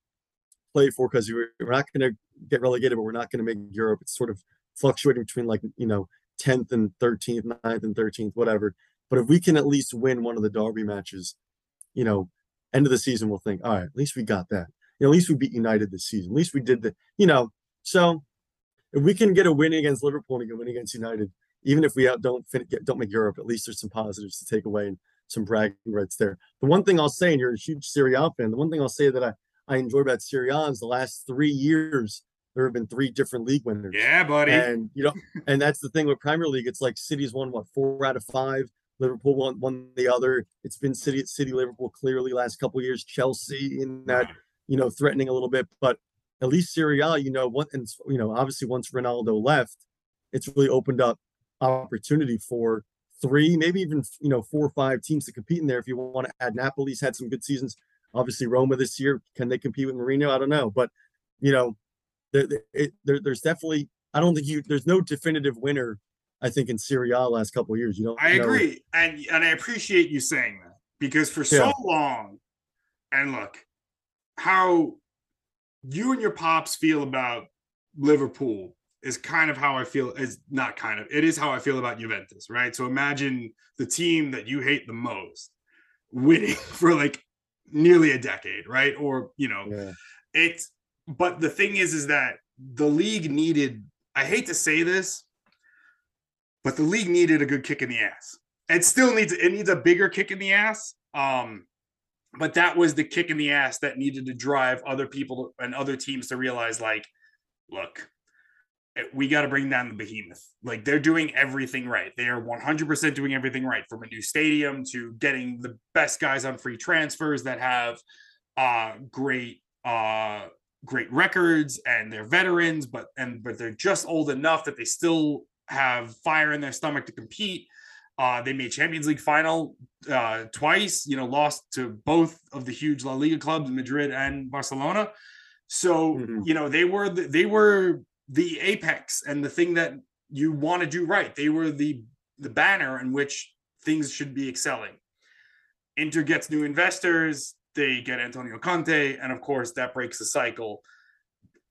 play for because we're not going to get relegated, but we're not going to make Europe. It's sort of fluctuating between like, you know, 10th and 13th, 9th and 13th, whatever. But if we can at least win one of the derby matches, you know, end of the season, we'll think, all right, at least we got that. You know, at least we beat United this season. At least we did the, you know, so if we can get a win against Liverpool and a win against United, even if we out don't fin- get, don't make Europe, at least there's some positives to take away and some bragging rights there. The one thing I'll say, and you're a huge Serie A fan, the one thing I'll say that I, I enjoy about Serie A is the last three years there have been three different league winners. Yeah, buddy. And you know, and that's the thing with Premier League. It's like City's won what four out of five. Liverpool won one the other. It's been City City Liverpool clearly last couple of years. Chelsea in that you know threatening a little bit, but at least Serie A, you know, what and you know obviously once Ronaldo left, it's really opened up opportunity for three, maybe even you know four or five teams to compete in there. If you want to add Napoli's had some good seasons. Obviously Roma this year, can they compete with Mourinho? I don't know, but you know, it, there there's definitely I don't think you there's no definitive winner. I think in Serie A last couple of years, you don't. I know- agree, and and I appreciate you saying that because for so Yeah. long, and look, how you and your pops feel about Liverpool is kind of how I feel. Is not kind of. It is how I feel about Juventus, right? So imagine the team that you hate the most winning for like nearly a decade, right? Or you know, Yeah. it's but the thing is is that the league needed i hate to say this but the league needed a good kick in the ass. It still needs it needs a bigger kick in the ass um but that was the kick in the ass that needed to drive other people and other teams to realize like look we got to bring down the behemoth. Like they're doing everything right. They are 100% doing everything right from a new stadium to getting the best guys on free transfers that have uh great uh great records and they're veterans but and but they're just old enough that they still have fire in their stomach to compete. Uh they made champions league final uh twice you know lost to both of the huge la liga clubs madrid and barcelona. So Mhm. you know they were the, they were the apex and the thing that you want to do right. They were the the banner in which things should be excelling. Inter gets new investors, they get Antonio Conte, and of course that breaks the cycle.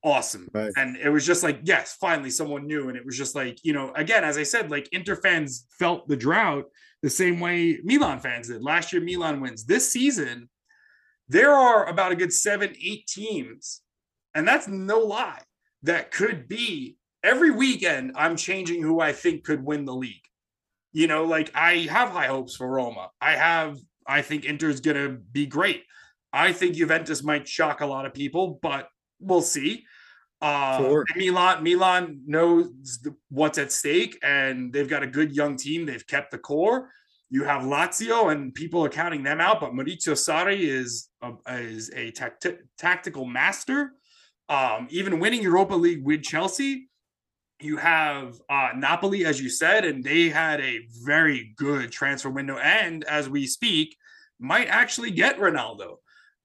Awesome. Right. And it was just like, yes, finally someone new. And it was just like, you know, again, as I said, like Inter fans felt the drought the same way Milan fans did. Last year, Milan wins. This season, there are about a good seven, eight teams, and that's no lie, that could be every weekend. I'm changing who I think could win the league. You know, like I have high hopes for Roma. I have, I think Inter's going to be great. I think Juventus might shock a lot of people, but we'll see. Uh, Sure. Milan, Milan knows the, what's at stake, and they've got a good young team. They've kept the core. You have Lazio, and people are counting them out, but Maurizio Sarri is a, is a tacti- tactical master. Um, even winning Europa League with Chelsea, you have uh, Napoli, as you said, and they had a very good transfer window, and as we speak, might actually get Ronaldo.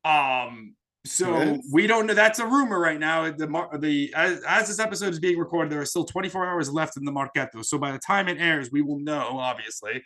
Um, so Yes. we don't know. That's a rumor right now. The the as, as this episode is being recorded, there are still 24 hours left in the mercato. So by the time it airs, we will know, obviously.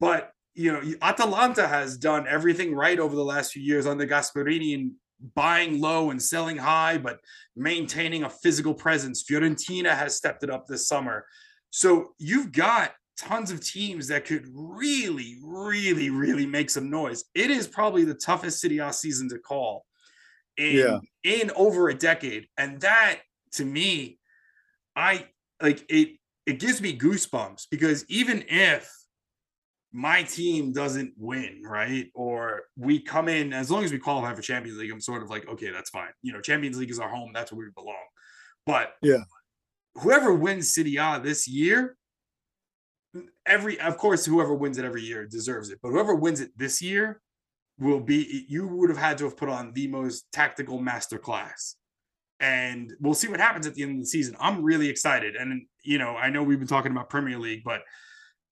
But you know, Atalanta has done everything right over the last few years under Gasperini and buying low and selling high, but maintaining a physical presence. Fiorentina has stepped it up this summer. So you've got tons of teams that could really, really, really make some noise. It is probably the toughest Serie A season to call in Yeah. in over a decade. And that to me, I like it it gives me goosebumps because even if my team doesn't win, right? Or we come in as long as we qualify for Champions League, I'm sort of like, okay, that's fine. You know, Champions League is our home, that's where we belong. But Yeah. whoever wins Serie A this year, every of course, whoever wins it every year deserves it. But whoever wins it this year will be you would have had to have put on the most tactical masterclass. And we'll see what happens at the end of the season. I'm really excited. And you know, I know we've been talking about Premier League, but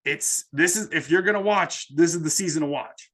it's this is if you're gonna watch, this is the season to watch.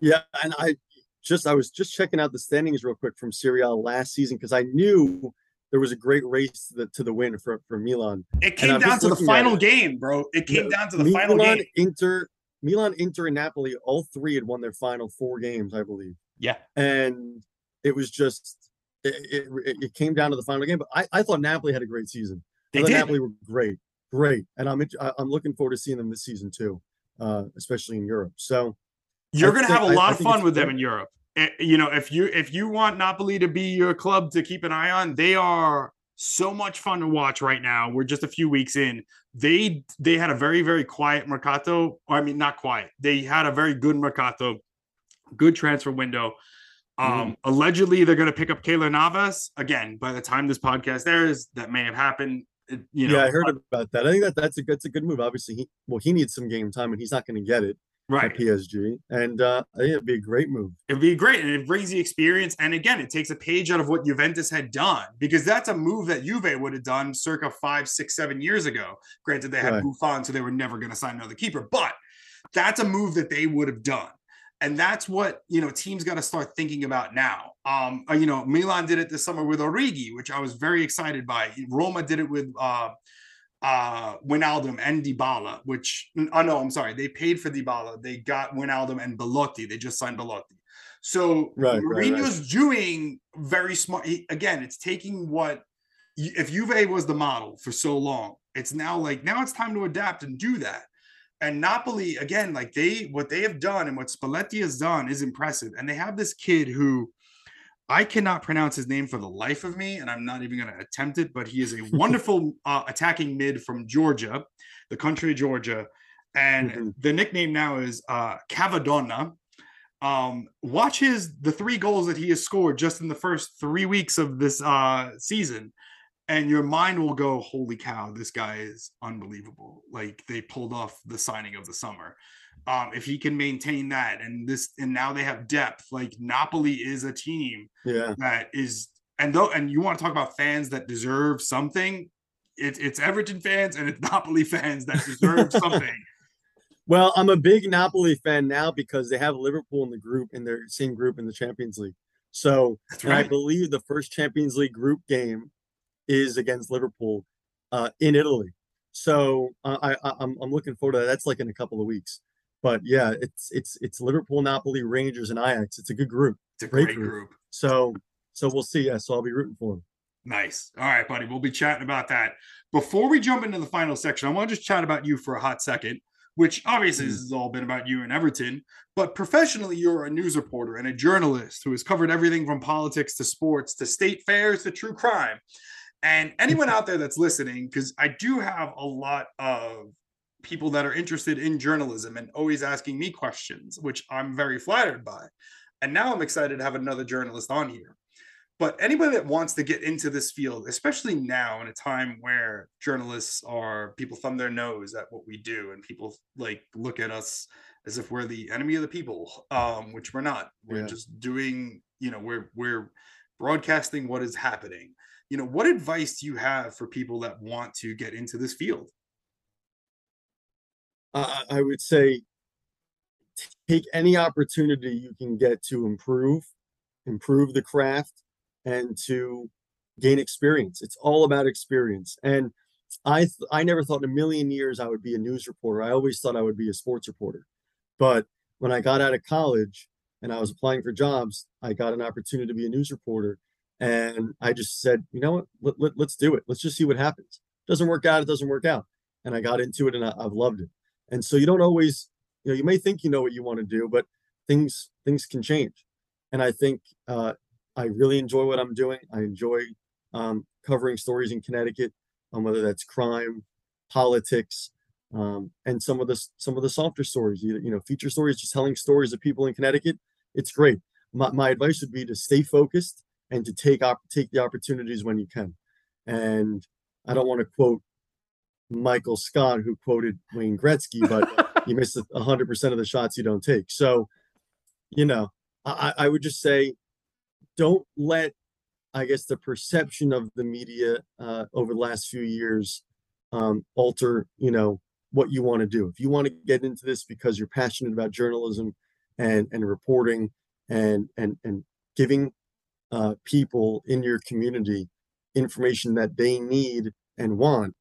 Yeah, and I just I was just checking out the standings real quick from Serie A last season because I knew there was a great race to the, to the win for, for Milan. It came down to the final game, bro. It came Yeah, down to the Milan, final game. Inter, Milan, Inter, and Napoli, all three had won their final four games, I believe. Yeah. And it was just it, it, it came down to the final game. But I, I thought Napoli had a great season. They I thought did. Napoli were great, great, and I'm I- I'm looking forward to seeing them this season too, uh, especially in Europe. So You're I gonna think- have a lot I of think fun with them in Europe. You know, if you if you want Napoli to be your club to keep an eye on, they are so much fun to watch right now. We're just a few weeks in. They they had a very very quiet mercato. Or I mean, not quiet. They had a very good mercato, good transfer window. Um, Mm. allegedly they're going to pick up Keylor Navas again. By the time this podcast airs, that may have happened. You know, yeah, I heard about that. I think that that's a that's a good move. Obviously, he well he needs some game time, and he's not going to get it right. at PSG. And uh, I think it'd be a great move. It'd be great, and it brings the experience. And again, it takes a page out of what Juventus had done because that's a move that Juve would have done circa five, six, seven years ago. Granted, they had Right. Buffon, so they were never going to sign another keeper, but that's a move that they would have done. And that's what you know teams got to start thinking about now. Um, uh, you know, Milan did it this summer with Origi, which I was very excited by. Roma did it with uh, uh, Wijnaldum and Dybala, which oh no, I'm sorry, they paid for Dybala. They got Wijnaldum and Belotti. They just signed Belotti. So Right, right, right. Mourinho's doing very smart. He, again, it's taking what if Juve was the model for so long, it's now like now it's time to adapt and do that. And Napoli, again, like they what they have done and what Spalletti has done is impressive. And they have this kid who I cannot pronounce his name for the life of me, and I'm not even going to attempt it. But he is a wonderful uh, attacking mid from Georgia, the country of Georgia, and Mhm. the nickname now is uh, Kvaradona. Um, watch his the three goals that he has scored just in the first three weeks of this uh, season, and your mind will go, "Holy cow, this guy is unbelievable!" Like they pulled off the signing of the summer. Um, if he can maintain that, and this, and now they have depth. Like Napoli is a team Yeah, that is and though and you want to talk about fans that deserve something it, it's everton fans and it's napoli fans that deserve something Well, I'm a big Napoli fan now because they have Liverpool in the group in their same group in the Champions League. So, and I believe the first Champions League group game is against Liverpool uh, in Italy. So uh, I, I I'm I'm looking forward to that. That's like in a couple of weeks. But yeah, it's it's it's Liverpool, Napoli, Rangers, and Ajax. It's a good group. it's a great great group. group So so we'll see. Yeah, so I'll be rooting for them. nice all right buddy we'll be chatting about that before we jump into the final section i want to just chat about you for a hot second which obviously this has all been about you and everton but professionally you're a news reporter and a journalist who has covered everything from politics to sports to state fairs to true crime And anyone out there that's listening, because I do have a lot of people that are interested in journalism and always asking me questions, which I'm very flattered by. And now I'm excited to have another journalist on here. But anybody that wants to get into this field, especially now in a time where journalists are people thumb their nose at what we do and people like look at us as if we're the enemy of the people, um, which we're not. We're Yeah. just doing, you know, we're we're broadcasting what is happening. You know, what advice do you have for people that want to get into this field? I, I would say take any opportunity you can get to improve, improve the craft, and to gain experience. It's all about experience. And I th- I never thought in a million years I would be a news reporter. I always thought I would be a sports reporter. But when I got out of college and I was applying for jobs, I got an opportunity to be a news reporter. And I just said, you know what, let, let, let's do it. Let's just see what happens. Doesn't work out, it doesn't work out. And I got into it and I, I've loved it. And so you don't always, you know, you may think you know what you want to do, but things things can change. And I think uh, I really enjoy what I'm doing. I enjoy um, covering stories in Connecticut, um, whether that's crime, politics, um, and some of the some of the softer stories. You, you know, feature stories, just telling stories of people in Connecticut. It's great. My, my advice would be to stay focused and to take take the opportunities when you can. And I don't want to quote Michael Scott, who quoted Wayne Gretzky, but you miss hundred percent of the shots you don't take. So, you know, I, I would just say, don't let, I guess, the perception of the media uh, over the last few years um, alter, you know, what you want to do. If you want to get into this because you're passionate about journalism and and reporting and and and giving uh, people in your community information that they need and want,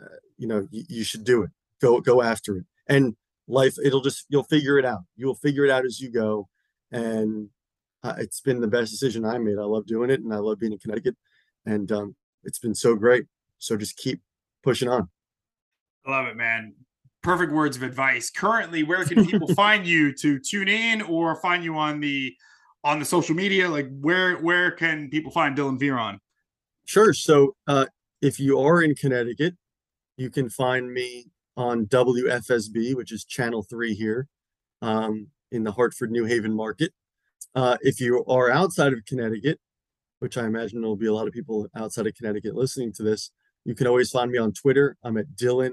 uh, you know, you, you should do it. Go go after it. And life, it'll just you'll figure it out. You'll figure it out as you go. And uh, it's been the best decision I made. I love doing it, and I love being in Connecticut, and um, it's been so great. So just keep pushing on. I love it, man. Perfect words of advice. Currently, where can people find you to tune in or find you on the on the social media? Like where where can people find Dylan Fearon? Sure. So uh, if you are in Connecticut, you can find me on WFSB, which is Channel Three here um, in the Hartford New Haven market. Uh, if you are outside of Connecticut, which I imagine there'll be a lot of people outside of Connecticut listening to this, you can always find me on Twitter. I'm at Dylan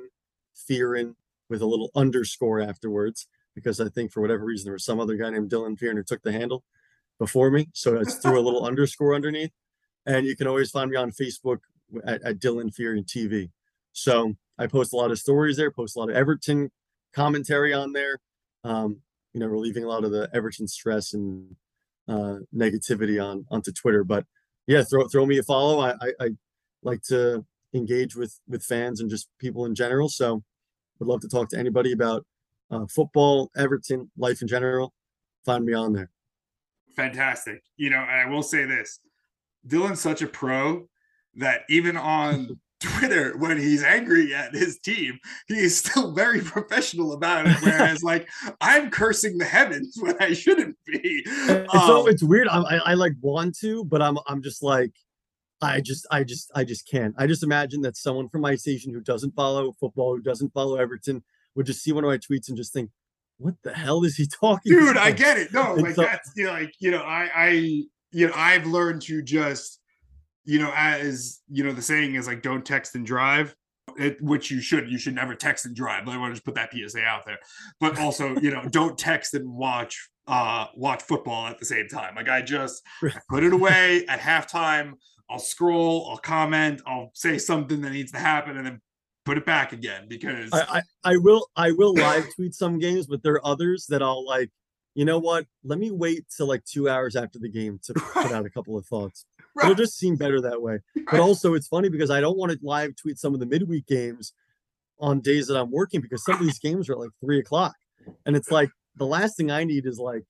Fearon with a little underscore afterwards because I think for whatever reason there was some other guy named Dylan Fearon who took the handle before me, so it's through a little underscore underneath. And you can always find me on Facebook at, at Dylan Fearon TV. So I post a lot of stories there, post a lot of Everton commentary on there. Um, you know, relieving a lot of the Everton stress and uh, negativity on onto Twitter. But yeah, throw throw me a follow. I, I, I like to engage with with fans and just people in general. So would love to talk to anybody about uh, football, Everton, life in general. Find me on there. Fantastic. You know, and I will say this Dylan's such a pro that even on Twitter, when he's angry at his team, he is still very professional about it. Whereas, like, I'm cursing the heavens when I shouldn't be. Um, so, it's weird. I, I, I like want to, but I'm I'm just like, I just, I just, I just can't. I just imagine that someone from my station who doesn't follow football, who doesn't follow Everton, would just see one of my tweets and just think, "What the hell is he talking?" Dude, about? I get it. No, like so, that's you know, like you know, I, I, you know, I've learned to just, you know, as you know, the saying is like, "Don't text and drive." It, which you should you should never text and drive but i want to just put that psa out there but also you know don't text and watch uh watch football at the same time like i just I put it away at halftime I'll scroll, I'll comment, I'll say something that needs to happen, and then put it back again because I, I, I will I will live tweet some games, but there are others that I'll like. You know what? Let me wait till like two hours after the game to right. put out a couple of thoughts. Right. It'll just seem better that way. Right. But also, it's funny because I don't want to live tweet some of the midweek games on days that I'm working because some of these games are at like three o'clock, and it's like the last thing I need is like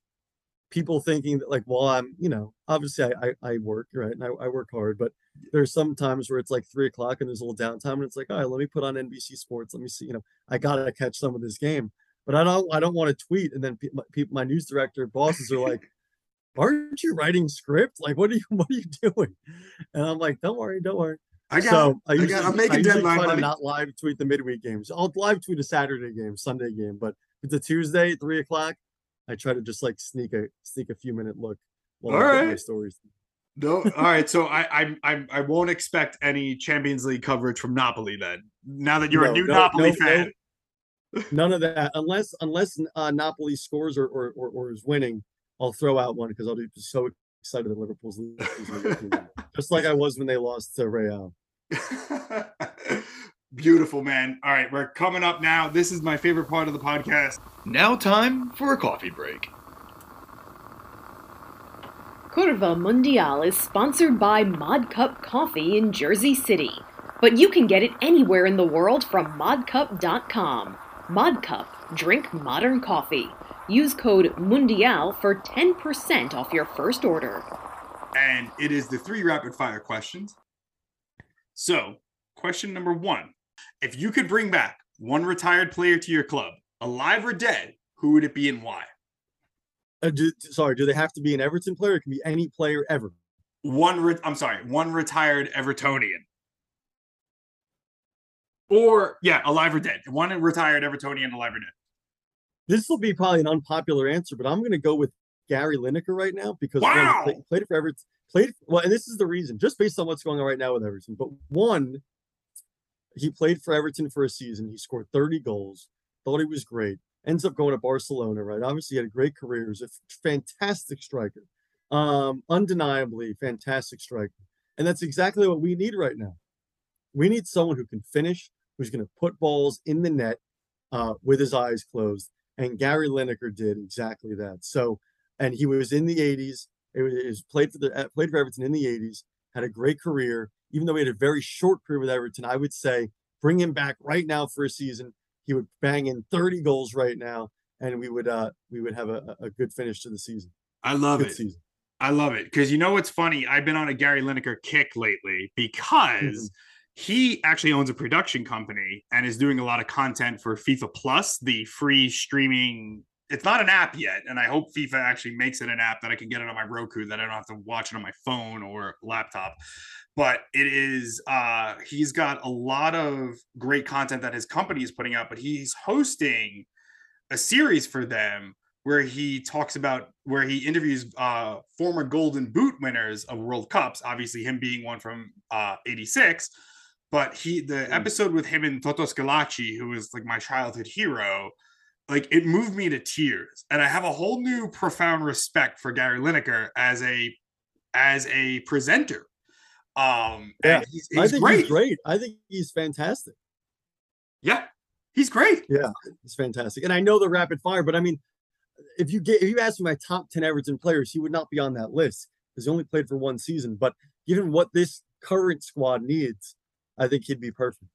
people thinking that like, well, I'm, you know, obviously I, I, I work, right. And I, I, work hard, but there's some times where it's like three o'clock and there's a little downtime and it's like, all right, let me put on NBC sports. Let me see, you know, I got to catch some of this game, but I don't, I don't want to tweet. And then people, my, my news director bosses are like, aren't you writing script? Like, what are you, what are you doing? And I'm like, don't worry, don't worry. I got, so I, usually, I got, I'm making I deadline. Try to not live tweet the midweek games. I'll live tweet a Saturday game, Sunday game, but it's a Tuesday, three o'clock. I try to just like sneak a sneak a few minute look while all I right. my stories. No, all right. So I, I I won't expect any Champions League coverage from Napoli then. Now that you're no, a new no, Napoli no, fan. None of that, unless unless uh, Napoli scores or, or, or or is winning, I'll throw out one because I'll be so excited that Liverpool's losing, just like I was when they lost to Real. Beautiful, man. All right, we're coming up now. This is my favorite part of the podcast. Now, time for a coffee break. Curva Mundial is sponsored by Mod Cup Coffee in Jersey City, but you can get it anywhere in the world from modcup.com. Mod Cup, drink modern coffee. Use code MUNDIAL for 10% off your first order. And it is the three rapid fire questions. So, question number one if you could bring back one retired player to your club, alive or dead, who would it be and why? Uh, do, sorry, do they have to be an Everton player? It can be any player ever. one. Re- I'm sorry, one retired Evertonian. Or yeah, alive or dead. One retired Evertonian, alive or dead. This will be probably an unpopular answer, but I'm going to go with Gary Lineker right now because one, Wow! played for Everton. Played well, and this is the reason, just based on what's going on right now with Everton. But one, he played for Everton for a season. He scored 30 goals. Thought he was great. Ends up going to Barcelona, right? Obviously, had a great career. He was a fantastic striker, um, undeniably fantastic striker, and that's exactly what we need right now. We need someone who can finish, who's going to put balls in the net uh, with his eyes closed. And Gary Lineker did exactly that. So, and he was in the 80s. It was, it was played for the uh, played for Everton in the 80s. Had a great career, even though he had a very short career with Everton. I would say bring him back right now for a season. He would bang in 30 goals right now, and we would uh we would have a, a good finish to the season. I love Good it. season. I love it because you know what's funny? I've been on a Gary Lineker kick lately because he actually owns a production company and is doing a lot of content for FIFA Plus, the free streaming. It's not an app yet, and I hope FIFA actually makes it an app that I can get it on my Roku that I don't have to watch it on my phone or laptop. But it is uh he's got a lot of great content that his company is putting out, but he's hosting a series for them where he talks about where he interviews uh former golden boot winners of world cups obviously him being one from uh 86 but he the episode with him and Toto Schillaci who is like my childhood hero like it moved me to tears and i have a whole new profound respect for gary lineker as a as a presenter um Yeah, and he's, I think great. he's great. I think he's fantastic. yeah he's great yeah He's fantastic. And I know the rapid fire, but I mean, if you get if you ask me my top 10 Everton players, he would not be on that list because he only played for one season. But given what this current squad needs, I think he'd be perfect.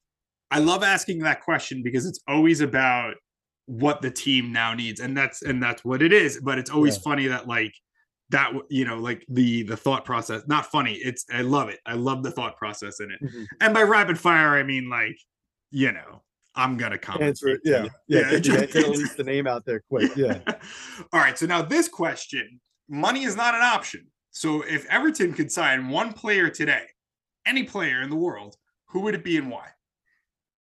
I love asking that question because it's always about what the team now needs, and that's and that's what it is. But it's always Yeah. funny that like that you know like the the thought process. Not funny. It's I love it. I love the thought process in it. Mhm. And by rapid fire, I mean like you know I'm gonna comment. Answer it. Yeah. Yeah. Yeah, get, just- get, get at least the name out there quick. Yeah. All right. So now this question: money is not an option. So if Everton could sign one player today, any player in the world, who would it be and why?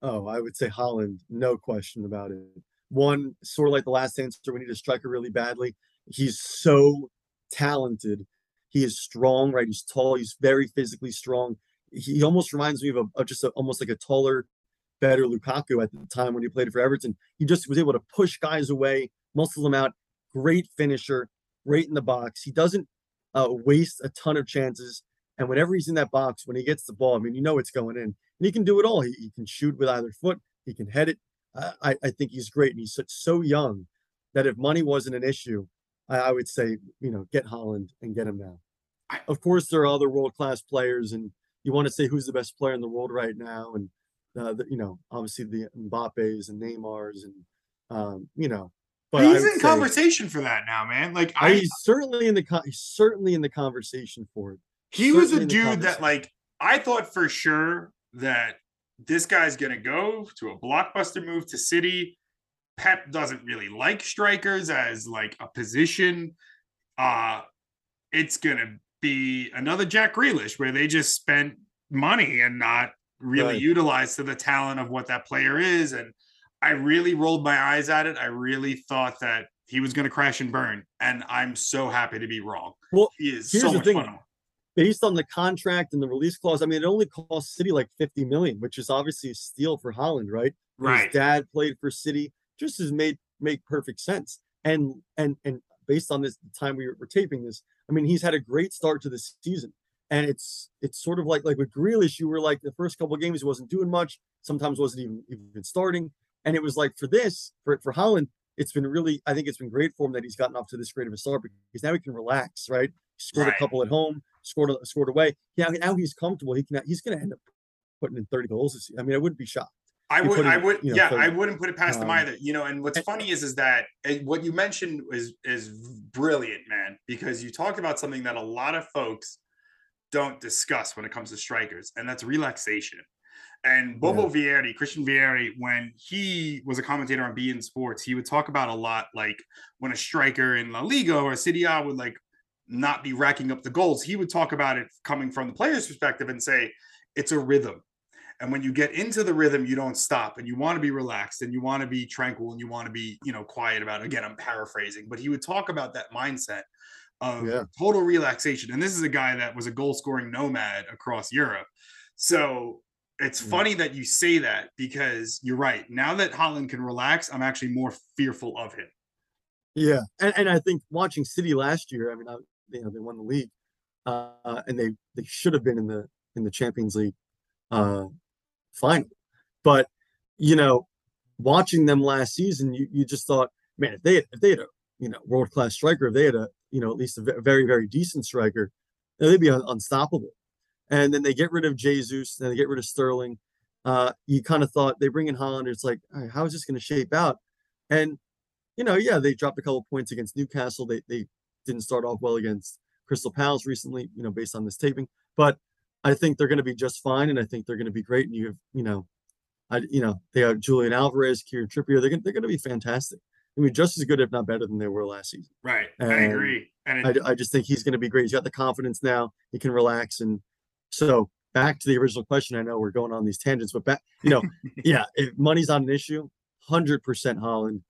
Oh, I would say Haaland, no question about it. One, sort of like the last answer, we need a striker really badly. He's so talented. He is strong, right? He's tall. He's very physically strong. He almost reminds me of, a, of just a, almost like a taller, better Lukaku at the time when he played for Everton. He just was able to push guys away, muscle them out. Great finisher, great in the box. He doesn't uh, waste a ton of chances. And whenever he's in that box, when he gets the ball, I mean, you know it's going in. And he can do it all. He, he can shoot with either foot. He can head it. I, I- think he's great. And he's such, so young that if money wasn't an issue, I, I would say, you know, get Haaland and get him now. I- Of course, there are other world class players, and you want to say who's the best player in the world right now. And, uh, the, you know, obviously the Mbappe's and Neymar's and, um, you know, but he's in conversation for that now, man. Like I- I, he's certainly in the con- he's certainly in the conversation for it. he was a certainly in the dude that like I thought for sure that this guy's gonna go to a blockbuster move to City. Pep doesn't really like strikers as like a position. Uh it's gonna be another Jack Grealish where they just spent money and not really Right. utilized to the talent of what that player is. And I really rolled my eyes at it. I really thought that he was gonna crash and burn. And I'm so happy to be wrong. Well, he is here's so the thing. fun. Based on the contract and the release clause, I mean, it only cost City like 50 million, which is obviously a steal for Haaland, right? Right. His dad played for City, just has made make perfect sense. And and and based on this time we were, taping this, I mean, he's had a great start to the season. And it's it's sort of like like with Grealish, you were like the first couple of games he wasn't doing much, sometimes wasn't even even starting. And it was like for this, for for Haaland, it's been really, I think it's been great for him that he's gotten off to this great of a start because now he can relax, right? He scored Right. a couple at home, scored scored away. Yeah, now he's comfortable. He can he's going to end up putting in 30 goals this year. I mean, I wouldn't be shocked. I would, I would, you know, yeah, so, I wouldn't put it past them um, either. You know, and what's and- funny is, is that eh, what you mentioned is is brilliant, man, because you talked about something that a lot of folks don't discuss when it comes to strikers, and that's relaxation. And Bobo Vieri, Christian Vieri, when he was a commentator on beIN Sports, he would talk about a lot like when a striker in La Liga or Serie A would like not be racking up the goals. He would talk about it coming from the player's perspective and say it's a rhythm. And when you get into the rhythm, you don't stop and you want to be relaxed and you want to be tranquil and you want to be, you know, quiet about it. Again, I'm paraphrasing, but he would talk about that mindset of Yeah. total relaxation. And this is a guy that was a goal scoring nomad across Europe. So it's Mm. funny that you say that because you're right. Now that Haaland can relax, I'm actually more fearful of him. Yeah, and, and I think watching City last year, I mean, I, you know, they won the league, uh, and they they should have been in the in the Champions League uh, final, but you know, watching them last season, you you just thought, man, if they had, if they had a you know world class striker, if they had a you know at least a very very decent striker, they'd be un- unstoppable. And then they get rid of Jesus, then they get rid of Sterling. Uh, you kind of thought they bring in Haaland. It's like, how is this going to shape out? And you know, yeah, they dropped a couple points against Newcastle. They they didn't start off well against Crystal Palace recently, you know, based on this taping. But I think they're going to be just fine, and I think they're going to be great. And you have, you know, I you know they have Julian Alvarez, Kieran Trippier. They're going they're going to be fantastic. I mean, just as good, if not better, than they were last season. Right. I agree. And I, I just think he's going to be great. He's got the confidence now. He can relax. And so back to the original question. I know we're going on these tangents, but back, you know, yeah, if money's not an issue, hundred percent Haaland.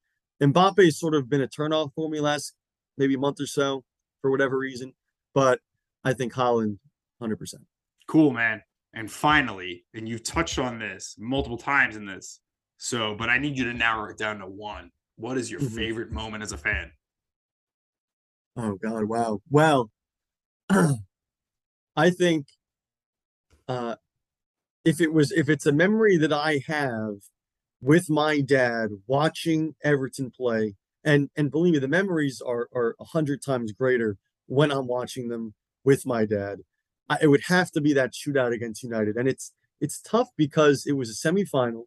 Mbappe's sort of been a turnoff for me last maybe a month or so for whatever reason, but I think Haaland, hundred percent. cool, man. And finally, and you've touched on this multiple times in this. So, but I need you to narrow it down to one. What is your Mhm. favorite moment as a fan? Oh God, wow. Well, I think uh if it was if it's a memory that I have with my dad watching Everton play, and and believe me, the memories are are a hundred times greater when I'm watching them with my dad. I, it would have to be that shootout against United, and it's it's tough because it was a semifinal.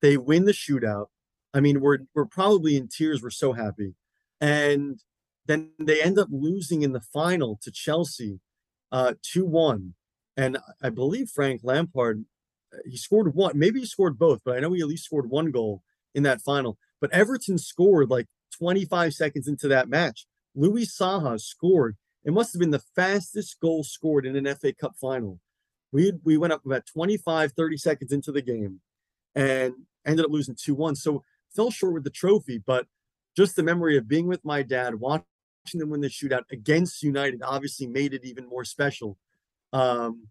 They win the shootout. I mean, we're we're probably in tears. We're so happy, and then they end up losing in the final to Chelsea, uh, two one, and I believe Frank Lampard, uh, he scored one, maybe he scored both, but I know he at least scored one goal in that final. But Everton scored like 25 seconds into that match. Louis Saha scored. It must have been the fastest goal scored in an FA Cup final. We we went up about 25, 30 seconds into the game, and ended up losing two one. So fell short with the trophy, but just the memory of being with my dad, watching them win the shootout against United obviously made it even more special. Um,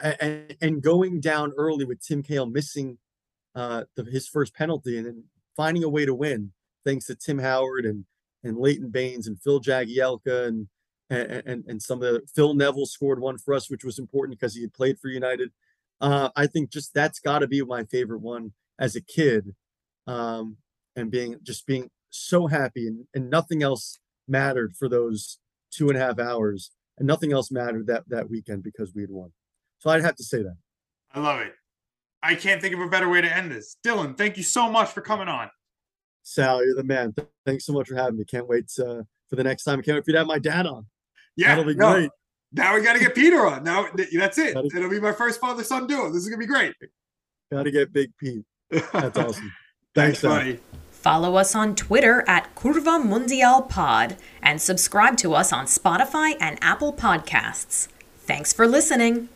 and, and going down early with Tim Cahill missing uh, the, his first penalty and then finding a way to win thanks to Tim Howard and and Leighton Baines and Phil Jagielka and and, and some of the Phil Neville scored one for us, which was important because he had played for United. Uh, I think just that's got to be my favorite one as a kid, um, and being just being so happy and, and nothing else mattered for those two and a half hours, and nothing else mattered that that weekend because we had won. So I'd have to say that. I love it. I can't think of a better way to end this. Dylan, thank you so much for coming on. Sal, you're the man. Thanks so much for having me. Can't wait uh, for the next time. Can't wait for you to have my dad on. Yeah, That'll be no, great. Now we got to get Peter on. Now that's it. Gotta- It'll be my first father son duo. This is gonna be great. Got to get Big Pete. That's awesome. Thanks, Thanks, buddy. Follow us on Twitter at Curva Mundial Pod and subscribe to us on Spotify and Apple Podcasts. Thanks for listening.